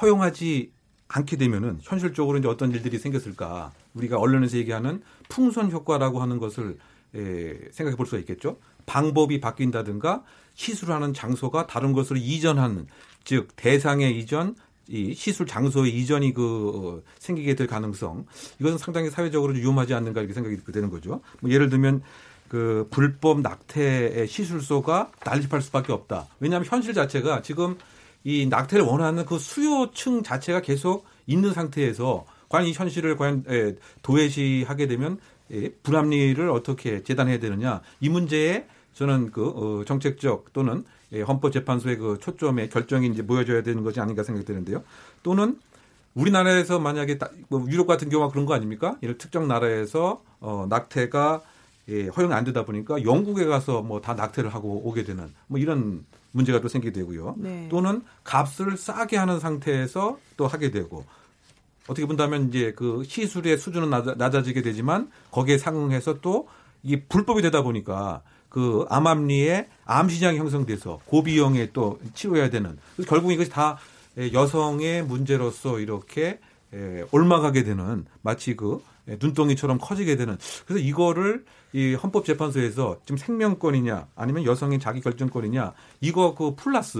허용하지 않게 되면은 현실적으로 이제 어떤 일들이 생겼을까? 우리가 언론에서 얘기하는 풍선 효과라고 하는 것을 에, 생각해 볼 수가 있겠죠. 방법이 바뀐다든가 시술하는 장소가 다른 것으로 이전하는 즉 대상의 이전 이 시술 장소의 이전이 그 어, 생기게 될 가능성 이것은 상당히 사회적으로 위험하지 않는가 이렇게 생각이 되는 거죠. 뭐 예를 들면 그 불법 낙태의 시술소가 난립할 수밖에 없다. 왜냐하면 현실 자체가 지금 이 낙태를 원하는 그 수요층 자체가 계속 있는 상태에서 과연 이 현실을 과연 에, 도외시하게 되면 에, 불합리를 어떻게 재단해야 되느냐 이 문제에 저는 그 어, 정책적 또는 예, 헌법재판소의 그 초점의 결정이 이제 모여져야 되는 것이 아닌가 생각이 드는데요. 또는 우리나라에서 만약에 다, 뭐 유럽 같은 경우가 그런 거 아닙니까? 이런 특정 나라에서 어, 낙태가 예, 허용이 안 되다 보니까 영국에 가서 뭐 다 낙태를 하고 오게 되는 뭐 이런 문제가 또 생기게 되고요. 네. 또는 값을 싸게 하는 상태에서 또 하게 되고 어떻게 본다면 이제 그 시술의 수준은 낮아, 낮아지게 되지만 거기에 상응해서 또 이게 불법이 되다 보니까 그 암암리에 암 시장이 형성돼서 고비용에 또 치료해야 되는. 결국 이것이 다 여성의 문제로서 이렇게 에, 옮아가게 되는 마치 그 에, 눈덩이처럼 커지게 되는. 그래서 이거를 이 헌법재판소에서 지금 생명권이냐 아니면 여성의 자기 결정권이냐 이거 그 플러스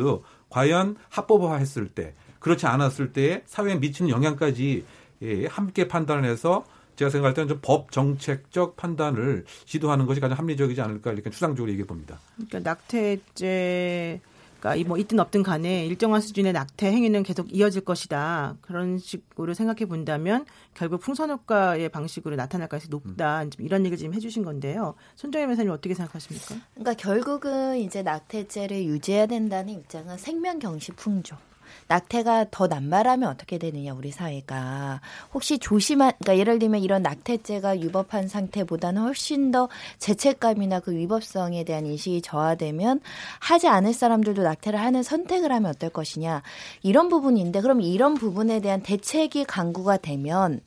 과연 합법화했을 때 그렇지 않았을 때에 사회에 미치는 영향까지 예, 함께 판단을 해서 제가 생각할 때는 좀 법 정책적 판단을 시도하는 것이 가장 합리적이지 않을까 이렇게 추상적으로 얘기해 봅니다. 그러니까 낙태죄가 뭐 있든 없든 간에 일정한 수준의 낙태 행위는 계속 이어질 것이다. 그런 식으로 생각해 본다면 결국 풍선 효과의 방식으로 나타날 가능성이 높다. 좀 이런 얘기를 지금 해주신 건데요. 손정혜 변호사님 어떻게 생각하십니까? 그러니까 결국은 이제 낙태죄를 유지해야 된다는 입장은 생명 경시 풍조. 낙태가 더 남발하면 어떻게 되느냐 우리 사회가. 혹시 조심한 그러니까 예를 들면 이런 낙태죄가 위법한 상태보다는 훨씬 더 죄책감이나 그 위법성에 대한 인식이 저하되면 하지 않을 사람들도 낙태를 하는 선택을 하면 어떨 것이냐. 이런 부분인데 그럼 이런 부분에 대한 대책이 강구가 되면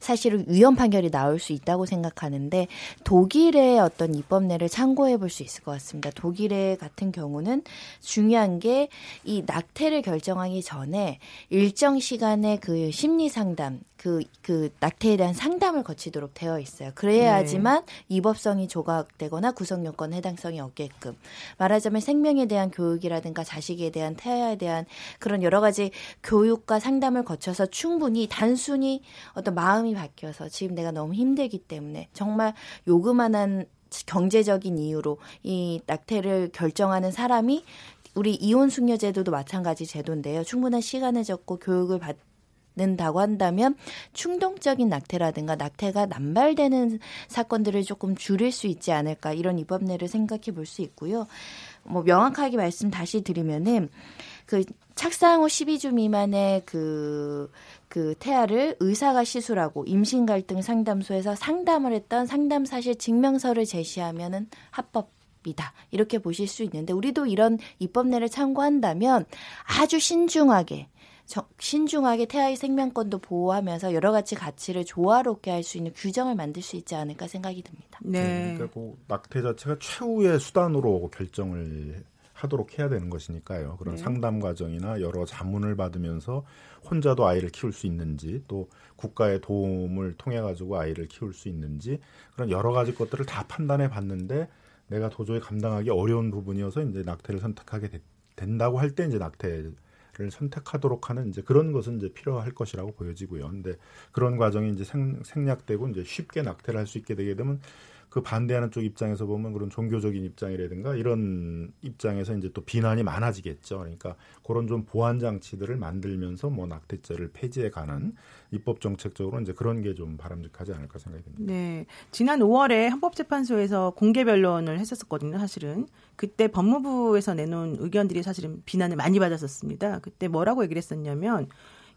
사실은 위헌 판결이 나올 수 있다고 생각하는데 독일의 어떤 입법례를 참고해 볼 수 있을 것 같습니다. 독일의 같은 경우는 중요한 게 이 낙태를 결정하기 전에 일정 시간의 그 심리 상담, 그, 그 낙태에 대한 상담을 거치도록 되어 있어요. 그래야지만 네. 입법성이 조각되거나 구성 요건 해당성이 없게끔 말하자면 생명에 대한 교육이라든가 자식에 대한 태아에 대한 그런 여러 가지 교육과 상담을 거쳐서 충분히 단순히 어떤 마음이 바뀌어서 지금 내가 너무 힘들기 때문에 정말 요그만한 경제적인 이유로 이 낙태를 결정하는 사람이 우리 이혼 숙녀 제도도 마찬가지 제도인데요. 충분한 시간을 줬고 교육을 받 는다고 한다면 충동적인 낙태라든가 낙태가 남발되는 사건들을 조금 줄일 수 있지 않을까 이런 입법례를 생각해 볼 수 있고요. 뭐 명확하게 말씀 다시 드리면은 그 착상 후 12주 미만의 그, 그 태아를 의사가 시술하고 임신 갈등 상담소에서 상담을 했던 상담 사실 증명서를 제시하면은 합법 이다. 이렇게 보실 수 있는데 우리도 이런 입법례를 참고한다면 아주 신중하게 신중하게 태아의 생명권도 보호하면서 여러 가지 가치를 조화롭게 할 수 있는 규정을 만들 수 있지 않을까 생각이 듭니다. 네. 네 그러니까 그 낙태 자체가 최후의 수단으로 결정을 하도록 해야 되는 것이니까요. 그런 네. 상담 과정이나 여러 자문을 받으면서 혼자도 아이를 키울 수 있는지 또 국가의 도움을 통해 가지고 아이를 키울 수 있는지 그런 여러 가지 것들을 다 판단해 봤는데 내가 도저히 감당하기 어려운 부분이어서 이제 낙태를 선택하게 되, 된다고 할 때 이제 낙태를 선택하도록 하는 이제 그런 것은 이제 필요할 것이라고 보여지고요. 근데 그런 과정이 이제 생, 생략되고 이제 쉽게 낙태를 할 수 있게 되게 되면 그 반대하는 쪽 입장에서 보면 그런 종교적인 입장이라든가 이런 입장에서 이제 또 비난이 많아지겠죠. 그러니까 그런 좀 보완 장치들을 만들면서 뭐 낙태죄를 폐지해 가는 입법 정책적으로 이제 그런 게 좀 바람직하지 않을까 생각이 듭니다. 네. 지난 5월에 헌법재판소에서 공개 변론을 했었거든요, 사실은. 그때 법무부에서 내놓은 의견들이 사실은 비난을 많이 받았었습니다. 그때 뭐라고 얘기를 했었냐면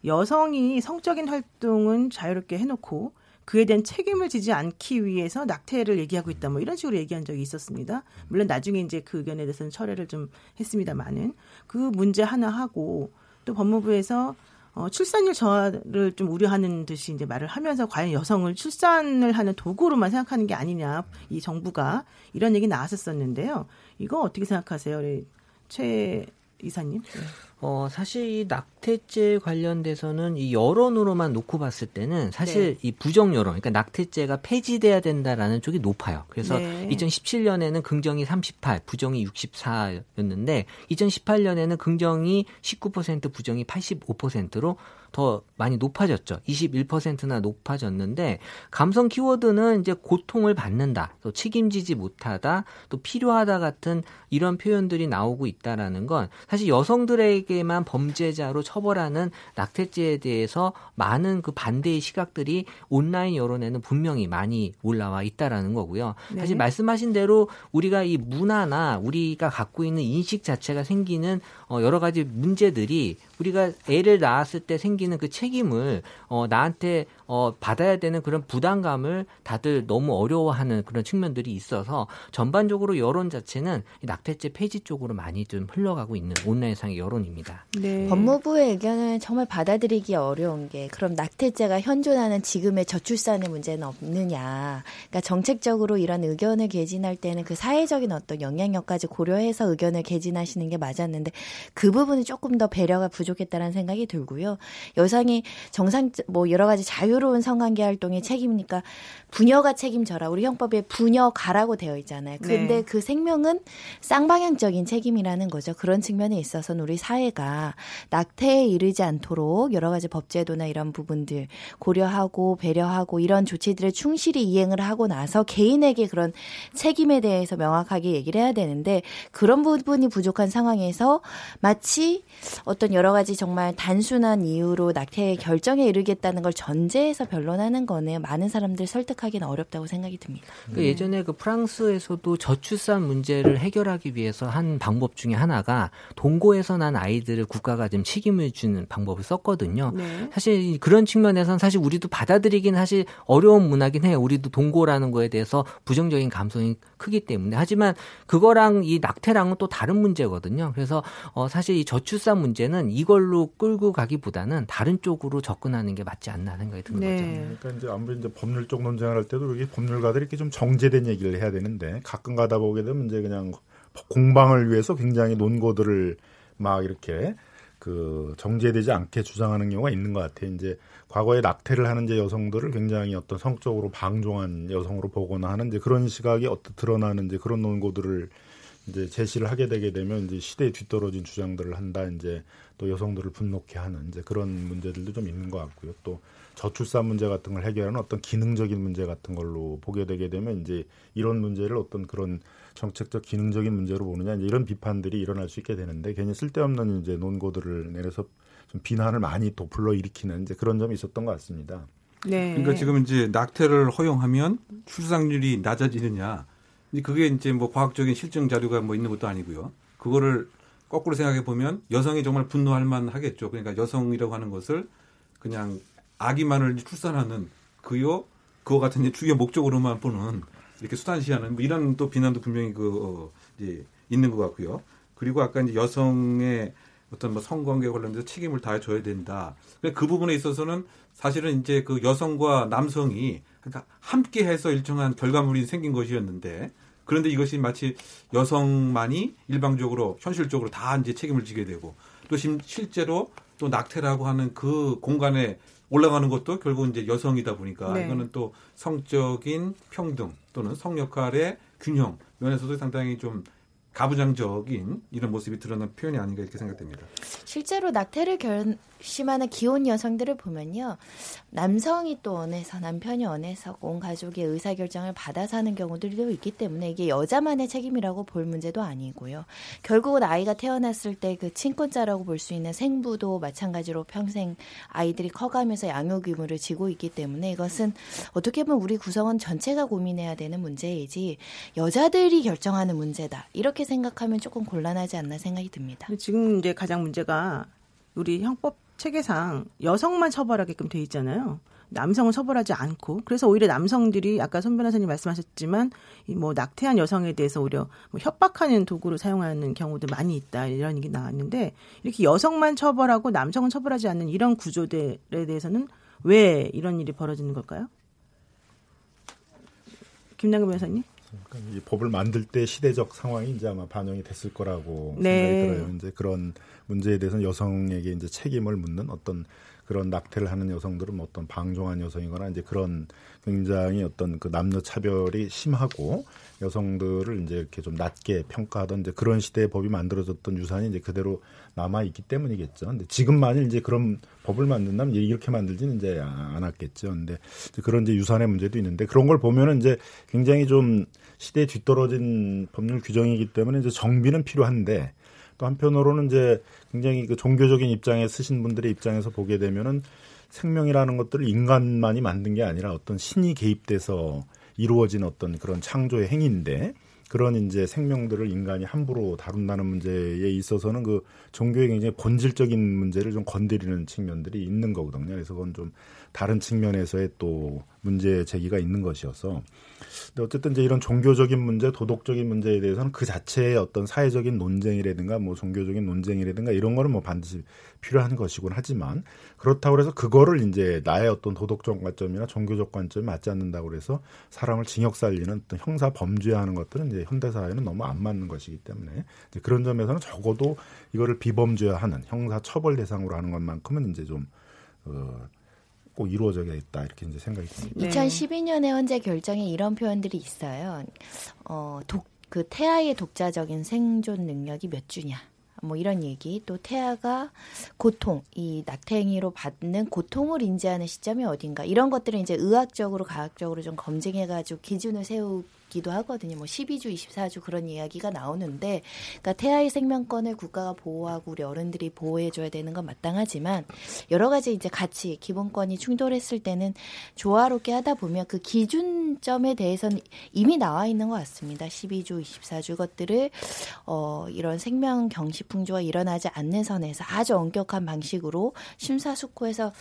여성이 성적인 활동은 자유롭게 해놓고 그에 대한 책임을 지지 않기 위해서 낙태를 얘기하고 있다. 뭐 이런 식으로 얘기한 적이 있었습니다. 물론 나중에 이제 그 의견에 대해서는 철회를 좀 했습니다만은 그 문제 하나 하고 또 법무부에서 어, 출산율 저하를 좀 우려하는 듯이 이제 말을 하면서 과연 여성을 출산을 하는 도구로만 생각하는 게 아니냐 이 정부가 이런 얘기 나왔었었는데요. 이거 어떻게 생각하세요, 최 이사님? 네. 어, 사실 이 낙태죄 관련돼서는 이 여론으로만 놓고 봤을 때는 사실 네. 이 부정 여론, 그러니까 낙태죄가 폐지돼야 된다라는 쪽이 높아요. 그래서 네. 2017년에는 긍정이 38, 부정이 64였는데 2018년에는 긍정이 19%, 부정이 85%로 더 많이 높아졌죠. 21%나 높아졌는데 감성 키워드는 이제 고통을 받는다, 또 책임지지 못하다, 또 필요하다 같은 이런 표현들이 나오고 있다라는 건 사실 여성들에게만 범죄자로 처벌하는 낙태죄에 대해서 많은 그 반대의 시각들이 온라인 여론에는 분명히 많이 올라와 있다라는 거고요. 네. 사실 말씀하신 대로 우리가 이 문화나 우리가 갖고 있는 인식 자체가 생기는 어 여러 가지 문제들이 우리가 애를 낳았을 때 생기는 그 책임을 어 나한테 어 받아야 되는 그런 부담감을 다들 너무 어려워하는 그런 측면들이 있어서 전반적으로 여론 자체는 낙태죄 폐지 쪽으로 많이 좀 흘러가고 있는 온라인상의 여론입니다. 네. 법무부의 의견을 정말 받아들이기 어려운 게 그럼 낙태죄가 현존하는 지금의 저출산의 문제는 없느냐. 그러니까 정책적으로 이런 의견을 개진할 때는 그 사회적인 어떤 영향력까지 고려해서 의견을 개진하시는 게 맞았는데 그 부분이 조금 더 배려가 부족. 부족했다는 생각이 들고요. 여성이 정상 뭐 여러 가지 자유 로운 성관계 활동의 책임이니까 부녀가 책임져라. 우리 형법에 부녀가라고 되어 있잖아요. 근데 네. 그 생명은 쌍방향적인 책임이라는 거죠. 그런 측면에 있어서는 우리 사회가 낙태에 이르지 않도록 여러 가지 법제도나 이런 부분들 고려하고 배려하고 이런 조치들을 충실히 이행을 하고 나서 개인에게 그런 책임에 대해서 명확하게 얘기를 해야 되는데 그런 부분이 부족한 상황에서 마치 어떤 여러 가지 정말 단순한 이유로 낙태 결정에 이르겠다는 걸 전제 해서 변론하는 거는 많은 사람들 설득 생각하기는 어렵다고 생각이 듭니다. 그 예전에 그 프랑스에서도 저출산 문제를 해결하기 위해서 한 방법 중에 하나가 동거에서 난 아이 아이들을 국가가 좀 책임을 주는 방법을 썼거든요. 네. 사실 그런 측면에서는 사실 우리도 받아들이긴 사실 어려운 문화긴 해요. 우리도 동고라는 거에 대해서 부정적인 감성이 크기 때문에 하지만 그거랑 이 낙태랑은 또 다른 문제거든요. 그래서 어 사실 이 저출산 문제는 이걸로 끌고 가기보다는 다른 쪽으로 접근하는 게 맞지 않나 생각이 드는 네. 거죠. 그러니까 이제 아무리 이제 법률적 논쟁을 할 때도 이게 법률가들이 이렇게 좀 정제된 얘기를 해야 되는데 가끔 가다 보게 되면 이제 그냥 공방을 위해서 굉장히 논고들을 막 이렇게 그 정제되지 않게 주장하는 경우가 있는 것 같아요. 이제 과거에 낙태를 하는 이제 여성들을 굉장히 어떤 성적으로 방종한 여성으로 보거나 하는 이제 그런 시각이 어떤 드러나는 이제 그런 논고들을 이제 제시를 하게 되게 되면 이제 시대에 뒤떨어진 주장들을 한다. 이제 또 여성들을 분노케 하는 이제 그런 문제들도 좀 있는 것 같고요. 또 저출산 문제 같은 걸 해결하는 어떤 기능적인 문제 같은 걸로 보게 되게 되면 이제 이런 문제를 어떤 그런 정책적 기능적인 문제로 보느냐 이제 이런 비판들이 일어날 수 있게 되는데 괜히 쓸데없는 이제 논고들을 내려서 좀 비난을 많이 또 불러일으키는 이제 그런 점이 있었던 것 같습니다. 네. 그러니까 지금 이제 낙태를 허용하면 출산율이 낮아지느냐. 이제 그게 이제 뭐 과학적인 실증 자료가 뭐 있는 것도 아니고요. 그거를 거꾸로 생각해 보면 여성이 정말 분노할 만 하겠죠. 그러니까 여성이라고 하는 것을 그냥 아기만을 출산하는 그요 그거 같은 이제 주요 목적으로만 보는 이렇게 수단시하는 뭐 이런 또 비난도 분명히 그 어, 이제 있는 것 같고요. 그리고 아까 이제 여성의 어떤 뭐 성관계 관련돼서 책임을 다해줘야 된다. 그 부분에 있어서는 사실은 이제 그 여성과 남성이 그러니까 함께해서 일정한 결과물이 생긴 것이었는데 그런데 이것이 마치 여성만이 일방적으로 현실적으로 다 이제 책임을 지게 되고 또 심, 실제로 또 낙태라고 하는 그 공간에 올라가는 것도 결국 이제 여성이다 보니까 네. 이거는 또 성적인 평등 또는 성 역할의 균형 면에서도 상당히 좀 가부장적인 이런 모습이 드러난 표현이 아닌가 이렇게 생각됩니다. 실제로 낙태를 결심하는 기혼 여성들을 보면요. 남성이 또 원해서 남편이 원해서 온 가족의 의사결정을 받아서 하는 경우들도 있기 때문에 이게 여자만의 책임이라고 볼 문제도 아니고요. 결국은 아이가 태어났을 때 그 친권자라고 볼 수 있는 생부도 마찬가지로 평생 아이들이 커가면서 양육 의무를 지고 있기 때문에 이것은 어떻게 보면 우리 구성원 전체가 고민해야 되는 문제이지 여자들이 결정하는 문제다. 이렇게 생각하면 조금 곤란하지 않나 생각이 듭니다. 지금 이제 가장 문제가 우리 형법 체계상 여성만 처벌하게끔 돼 있잖아요. 남성은 처벌하지 않고 그래서 오히려 남성들이 아까 손 변호사님 말씀하셨지만 이뭐 낙태한 여성에 대해서 오히려 뭐 협박하는 도구로 사용하는 경우도 많이 있다 이런 얘기 나왔는데 이렇게 여성만 처벌하고 남성은 처벌하지 않는 이런 구조들에 대해서는 왜 이런 일이 벌어지는 걸까요? 김남근 변호사님? 그러니까 이 법을 만들 때 시대적 상황이 이제 아마 반영이 됐을 거라고 네. 생각이 들어요. 이제 그런 문제에 대해서는 여성에게 이제 책임을 묻는 어떤 그런 낙태를 하는 여성들은 뭐 어떤 방종한 여성이거나 이제 그런 굉장히 어떤 그 남녀 차별이 심하고 여성들을 이제 이렇게 좀 낮게 평가하던 이제 그런 시대의 법이 만들어졌던 유산이 이제 그대로 남아 있기 때문이겠죠. 근데 지금 만일 이제 그런 법을 만든다면 이렇게 만들지는 이제 않았겠죠. 근데 그런 이제 유산의 문제도 있는데 그런 걸 보면은 이제 굉장히 좀 시대에 뒤떨어진 법률 규정이기 때문에 이제 정비는 필요한데 또 한편으로는 이제 굉장히 그 종교적인 입장에 쓰신 분들의 입장에서 보게 되면은 생명이라는 것들을 인간만이 만든 게 아니라 어떤 신이 개입돼서 이루어진 어떤 그런 창조의 행위인데 그런 이제 생명들을 인간이 함부로 다룬다는 문제에 있어서는 그 종교의 굉장히 본질적인 문제를 좀 건드리는 측면들이 있는 거거든요. 그래서 그건 좀 다른 측면에서의 또 문제 제기가 있는 것이어서. 근데 어쨌든 이제 이런 종교적인 문제, 도덕적인 문제에 대해서는 그 자체의 어떤 사회적인 논쟁이라든가 뭐 종교적인 논쟁이라든가 이런 거는 뭐 반드시 필요한 것이곤 하지만 그렇다고 해서 그거를 이제 나의 어떤 도덕적 관점이나 종교적 관점이 맞지 않는다고 그래서 사람을 징역 살리는 어떤 형사 범죄하는 것들은 이제 현대 사회는 너무 안 맞는 것이기 때문에 이제 그런 점에서는 적어도 이거를 비범죄화하는 형사 처벌 대상으로 하는 것만큼은 이제 좀 어, 꼭 이루어져야겠다 이렇게 이제 생각이 듭니다. 네. 2012년에 헌재 결정에 이런 표현들이 있어요. 어, 독, 그 태아의 독자적인 생존 능력이 몇 주냐. 뭐 이런 얘기 또 태아가 고통 이 낙태행위로 받는 고통을 인지하는 시점이 어딘가 이런 것들을 이제 의학적으로 과학적으로 좀 검증해가지고 기준을 세우는 있기도 하거든요. 뭐 12주, 24주 그런 이야기가 나오는데, 그러니까 태아의 생명권을 국가가 보호하고 우리 어른들이 보호해줘야 되는 건 마땅하지만 여러 가지 이제 가치, 기본권이 충돌했을 때는 조화롭게 하다 보면 그 기준점에 대해서는 이미 나와 있는 것 같습니다. 12주, 24주 것들을 어, 이런 생명 경시 풍조가 일어나지 않는 선에서 아주 엄격한 방식으로 심사숙고해서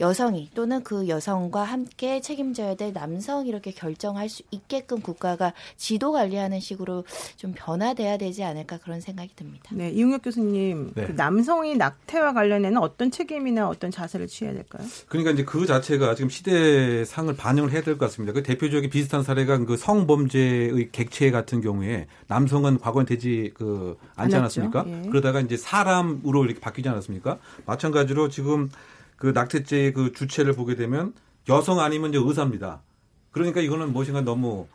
여성이 또는 그 여성과 함께 책임져야 될 남성 이렇게 결정할 수 있게끔 국가 가 지도 관리하는 식으로 좀 변화돼야 되지 않을까 그런 생각이 듭니다. 네, 이용혁 교수님, 네. 그 남성이 낙태와 관련해는 어떤 책임이나 어떤 자세를 취해야 될까요? 그러니까 이제 그 자체가 지금 시대상을 반영을 해야 될 것 같습니다. 그 대표적인 비슷한 사례가 그 성범죄의 객체 같은 경우에 남성은 과거엔 되지 그 않지. 않았습니까? 예. 그러다가 이제 사람으로 이렇게 바뀌지 않았습니까? 마찬가지로 지금 그 낙태죄의 그 주체를 보게 되면 여성 아니면 이제 의사입니다. 그러니까 이거는 무엇인가 너무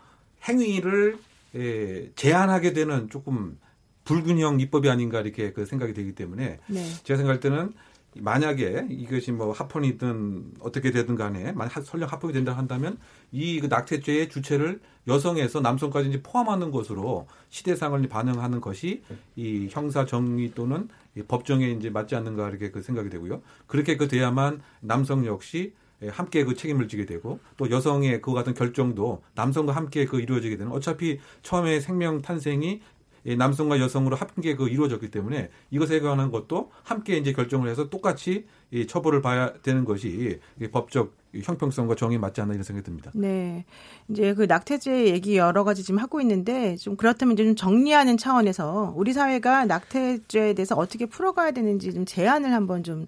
행위를 에, 제한하게 되는 조금 불균형 입법이 아닌가 이렇게 그 생각이 되기 때문에 네. 제가 생각할 때는 만약에 이것이 뭐 합헌이든 어떻게 되든 간에 만약 하- 설령 합법이 된다 한다면 이그 낙태죄의 주체를 여성에서 남성까지 이제 포함하는 것으로 시대상을 반영하는 것이 이 형사 정의 또는 이 법정에 이제 맞지 않는가 이렇게 그 생각이 되고요. 그렇게 그 돼야만 남성 역시 예, 함께 그 책임을 지게 되고 또 여성의 그 같은 결정도 남성과 함께 그 이루어지게 되는 어차피 처음에 생명 탄생이 이 남성과 여성으로 함께 그 이루어졌기 때문에 이것에 관한 것도 함께 이제 결정을 해서 똑같이 이 처벌을 봐야 되는 것이 이 법적 이 형평성과 정의에 맞지 않나 이런 생각이 듭니다. 네. 이제 그 낙태죄 얘기 여러 가지 지금 하고 있는데 좀 그렇다면 이제 좀 정리하는 차원에서 우리 사회가 낙태죄에 대해서 어떻게 풀어가야 되는지 좀 제안을 한번 좀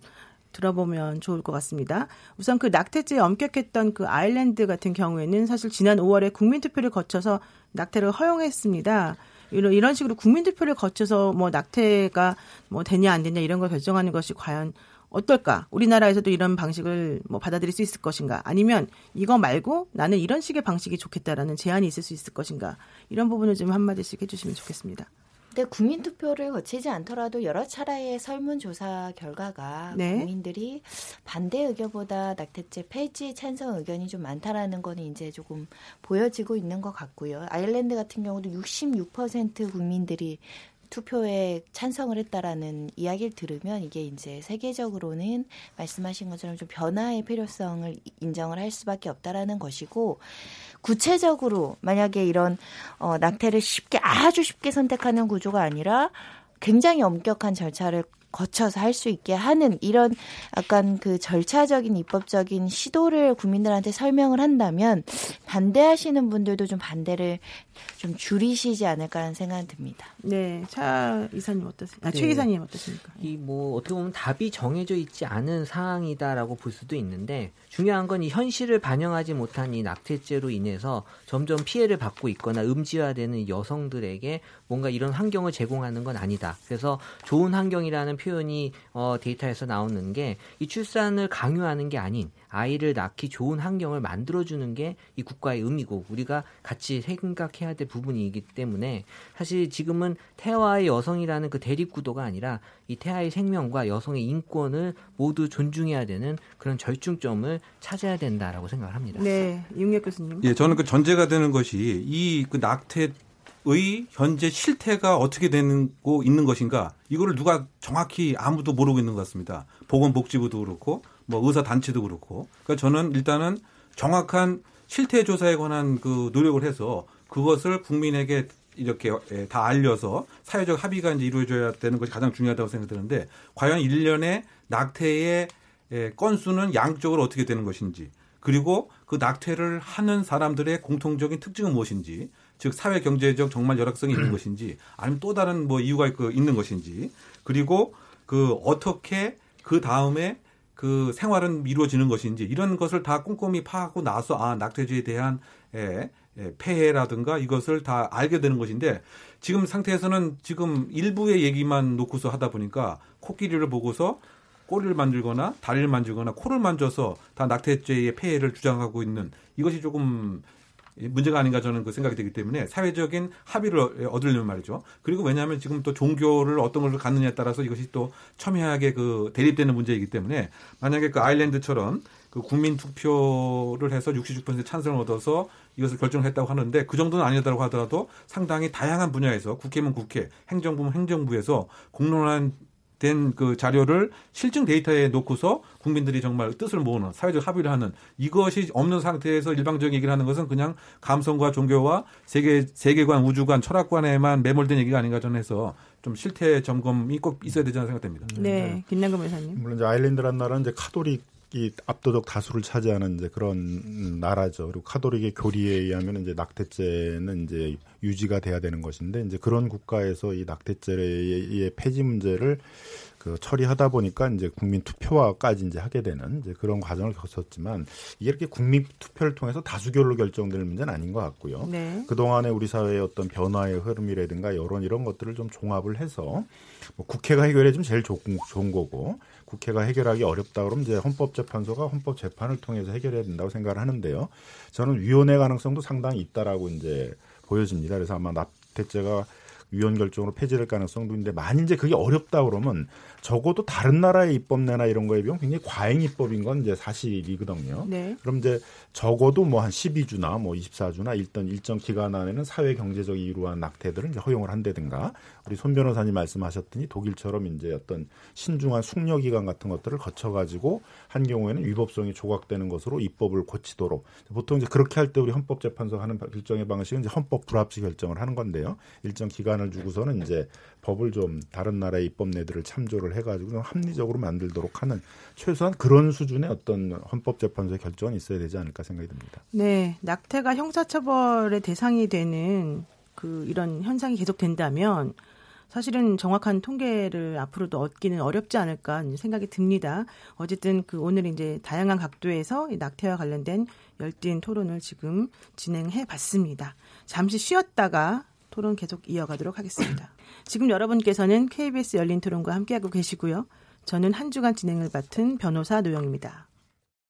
들어보면 좋을 것 같습니다. 우선 그 낙태죄에 엄격했던 그 아일랜드 같은 경우에는 사실 지난 5월에 국민투표를 거쳐서 낙태를 허용했습니다. 이런 이런 식으로 국민투표를 거쳐서 뭐 낙태가 뭐 되냐 안 되냐 이런 걸 결정하는 것이 과연 어떨까? 우리나라에서도 이런 방식을 뭐 받아들일 수 있을 것인가? 아니면 이거 말고 나는 이런 식의 방식이 좋겠다라는 제안이 있을 수 있을 것인가? 이런 부분을 좀 한마디씩 해주시면 좋겠습니다. 근데 국민투표를 거치지 않더라도 여러 차례의 설문조사 결과가 네. 국민들이 반대 의견보다 낙태죄 폐지 찬성 의견이 좀 많다라는 거는 이제 조금 보여지고 있는 것 같고요. 아일랜드 같은 경우도 66% 국민들이 투표에 찬성을 했다라는 이야기를 들으면 이게 이제 세계적으로는 말씀하신 것처럼 좀 변화의 필요성을 인정을 할 수밖에 없다라는 것이고 구체적으로 만약에 이런 어, 낙태를 쉽게 아주 쉽게 선택하는 구조가 아니라 굉장히 엄격한 절차를 거쳐서 할 수 있게 하는 이런 약간 그 절차적인 입법적인 시도를 국민들한테 설명을 한다면 반대하시는 분들도 좀 반대를 좀 줄이시지 않을까라는 생각이 듭니다. 네, 차 이사님 어떠세요? 아, 최 네. 기사님 어떠십니까? 이 뭐 어떻게 보면 답이 정해져 있지 않은 사항이다라고 볼 수도 있는데 중요한 건 이 현실을 반영하지 못한 이 낙태죄로 인해서 점점 피해를 받고 있거나 음지화되는 이 여성들에게 뭔가 이런 환경을 제공하는 건 아니다. 그래서 좋은 환경이라는 표현이 어, 데이터에서 나오는 게 이 출산을 강요하는 게 아닌 아이를 낳기 좋은 환경을 만들어주는 게 이 국가의 의미고 우리가 같이 생각해야 될 부분이기 때문에 사실 지금은 태아의 여성이라는 그 대립구도가 아니라 이 태아의 생명과 여성의 인권을 모두 존중해야 되는 그런 절충점을 찾아야 된다라고 생각을 합니다. 네, 이용혁 교수님. 예, 저는 그 전제가 되는 것이 이 그 낙태 의 현재 실태가 어떻게 되고 있는 것인가 이거를 누가 정확히 아무도 모르고 있는 것 같습니다. 보건복지부도 그렇고 뭐 의사 단체도 그렇고. 그러니까 저는 일단은 정확한 실태 조사에 관한 그 노력을 해서 그것을 국민에게 이렇게 예, 다 알려서 사회적 합의가 이제 이루어져야 되는 것이 가장 중요하다고 생각되는데 과연 일년에 낙태의 예, 건수는 양적으로 어떻게 되는 것인지 그리고 그 낙태를 하는 사람들의 공통적인 특징은 무엇인지 즉 사회 경제적 정말 열악성이 있는 것인지 아니면 또 다른 뭐 이유가 있- 있는 것인지 그리고 그 어떻게 그 다음에 그 생활은 이루어지는 것인지 이런 것을 다 꼼꼼히 파악하고 나서 아 낙태죄에 대한 예, 예, 폐해라든가 이것을 다 알게 되는 것인데 지금 상태에서는 지금 일부의 얘기만 놓고서 하다 보니까 코끼리를 보고서 꼬리를 만들거나 다리를 만지거나 코를 만져서 다 낙태죄의 폐해를 주장하고 있는 이것이 조금 문제가 아닌가 저는 그 생각이 되기 때문에 사회적인 합의를 얻으려면 말이죠. 그리고 왜냐하면 지금 또 종교를 어떤 걸 갖느냐에 따라서 이것이 또 첨예하게 그 대립되는 문제이기 때문에 만약에 그 아일랜드처럼 그 국민 투표를 해서 66% 찬성을 얻어서 이것을 결정했다고 하는데 그 정도는 아니다라고 하더라도 상당히 다양한 분야에서 국회면 국회, 행정부면 행정부에서 공론한 된 그 자료를 실증 데이터에 놓고서 국민들이 정말 뜻을 모으는 사회적 합의를 하는 이것이 없는 상태에서 일방적인 얘기를 하는 것은 그냥 감성과 종교와 세계 세계관, 우주관, 철학관에만 매몰된 얘기가 아닌가 저는 해서 좀 실태 점검이 꼭 있어야 되지 않나 생각됩니다. 네, 김남금 의사님. 물론 이제 아일랜드란 나라는 이제 카톨릭 이 압도적 다수를 차지하는 이제 그런 나라죠. 그리고 카톨릭의 교리에 의하면 이제 낙태죄는 이제 유지가 돼야 되는 것인데 이제 그런 국가에서 이 낙태죄의 폐지 문제를 그 처리하다 보니까 이제 국민 투표화까지 이제 하게 되는 이제 그런 과정을 겪었지만 이게 이렇게 국민 투표를 통해서 다수결로 결정될 문제는 아닌 것 같고요. 네. 그 동안의 우리 사회의 어떤 변화의 흐름이라든가 여론 이런 것들을 좀 종합을 해서 뭐 국회가 해결해 주면 제일 좋은, 좋은 거고 국회가 해결하기 어렵다 그러면 이제 헌법재판소가 헌법재판을 통해서 해결해야 된다고 생각을 하는데요. 저는 위원회 가능성도 상당히 있다라고 이제 보여집니다. 그래서 아마 납태죄가 위원 결정으로 폐지될 가능성도 있는데 만일 이제 그게 어렵다 그러면 적어도 다른 나라의 입법내나 이런 거에 비하면 굉장히 과잉 입법인 건 이제 사실이거든요. 네. 그럼 이제 적어도 뭐 한 12주나 뭐 24주나 일단 일정 기간 안에는 사회 경제적 이유로 한 낙태들을 이제 허용을 한다든가 우리 손 변호사님 말씀하셨더니 독일처럼 이제 어떤 신중한 숙려 기간 같은 것들을 거쳐 가지고 한 경우에는 위법성이 조각되는 것으로 입법을 고치도록 보통 이제 그렇게 할 때 우리 헌법재판소가 하는 결정의 방식은 이제 헌법 불합치 결정을 하는 건데요. 일정 기간을 주고서는 이제 법을 좀 다른 나라의 입법내들을 참조를 해가지고 좀 합리적으로 만들도록 하는 최소한 그런 수준의 어떤 헌법재판소의 결정은 있어야 되지 않을까 생각이 듭니다. 네, 낙태가 형사처벌의 대상이 되는 그 이런 현상이 계속된다면 사실은 정확한 통계를 앞으로도 얻기는 어렵지 않을까 생각이 듭니다. 어쨌든 그 오늘 이제 다양한 각도에서 이 낙태와 관련된 열띤 토론을 지금 진행해 봤습니다. 잠시 쉬었다가 토론 계속 이어가도록 하겠습니다. 지금 여러분께서는 KBS 열린 토론과 함께하고 계시고요. 저는 한 주간 진행을 맡은 변호사 노영입니다.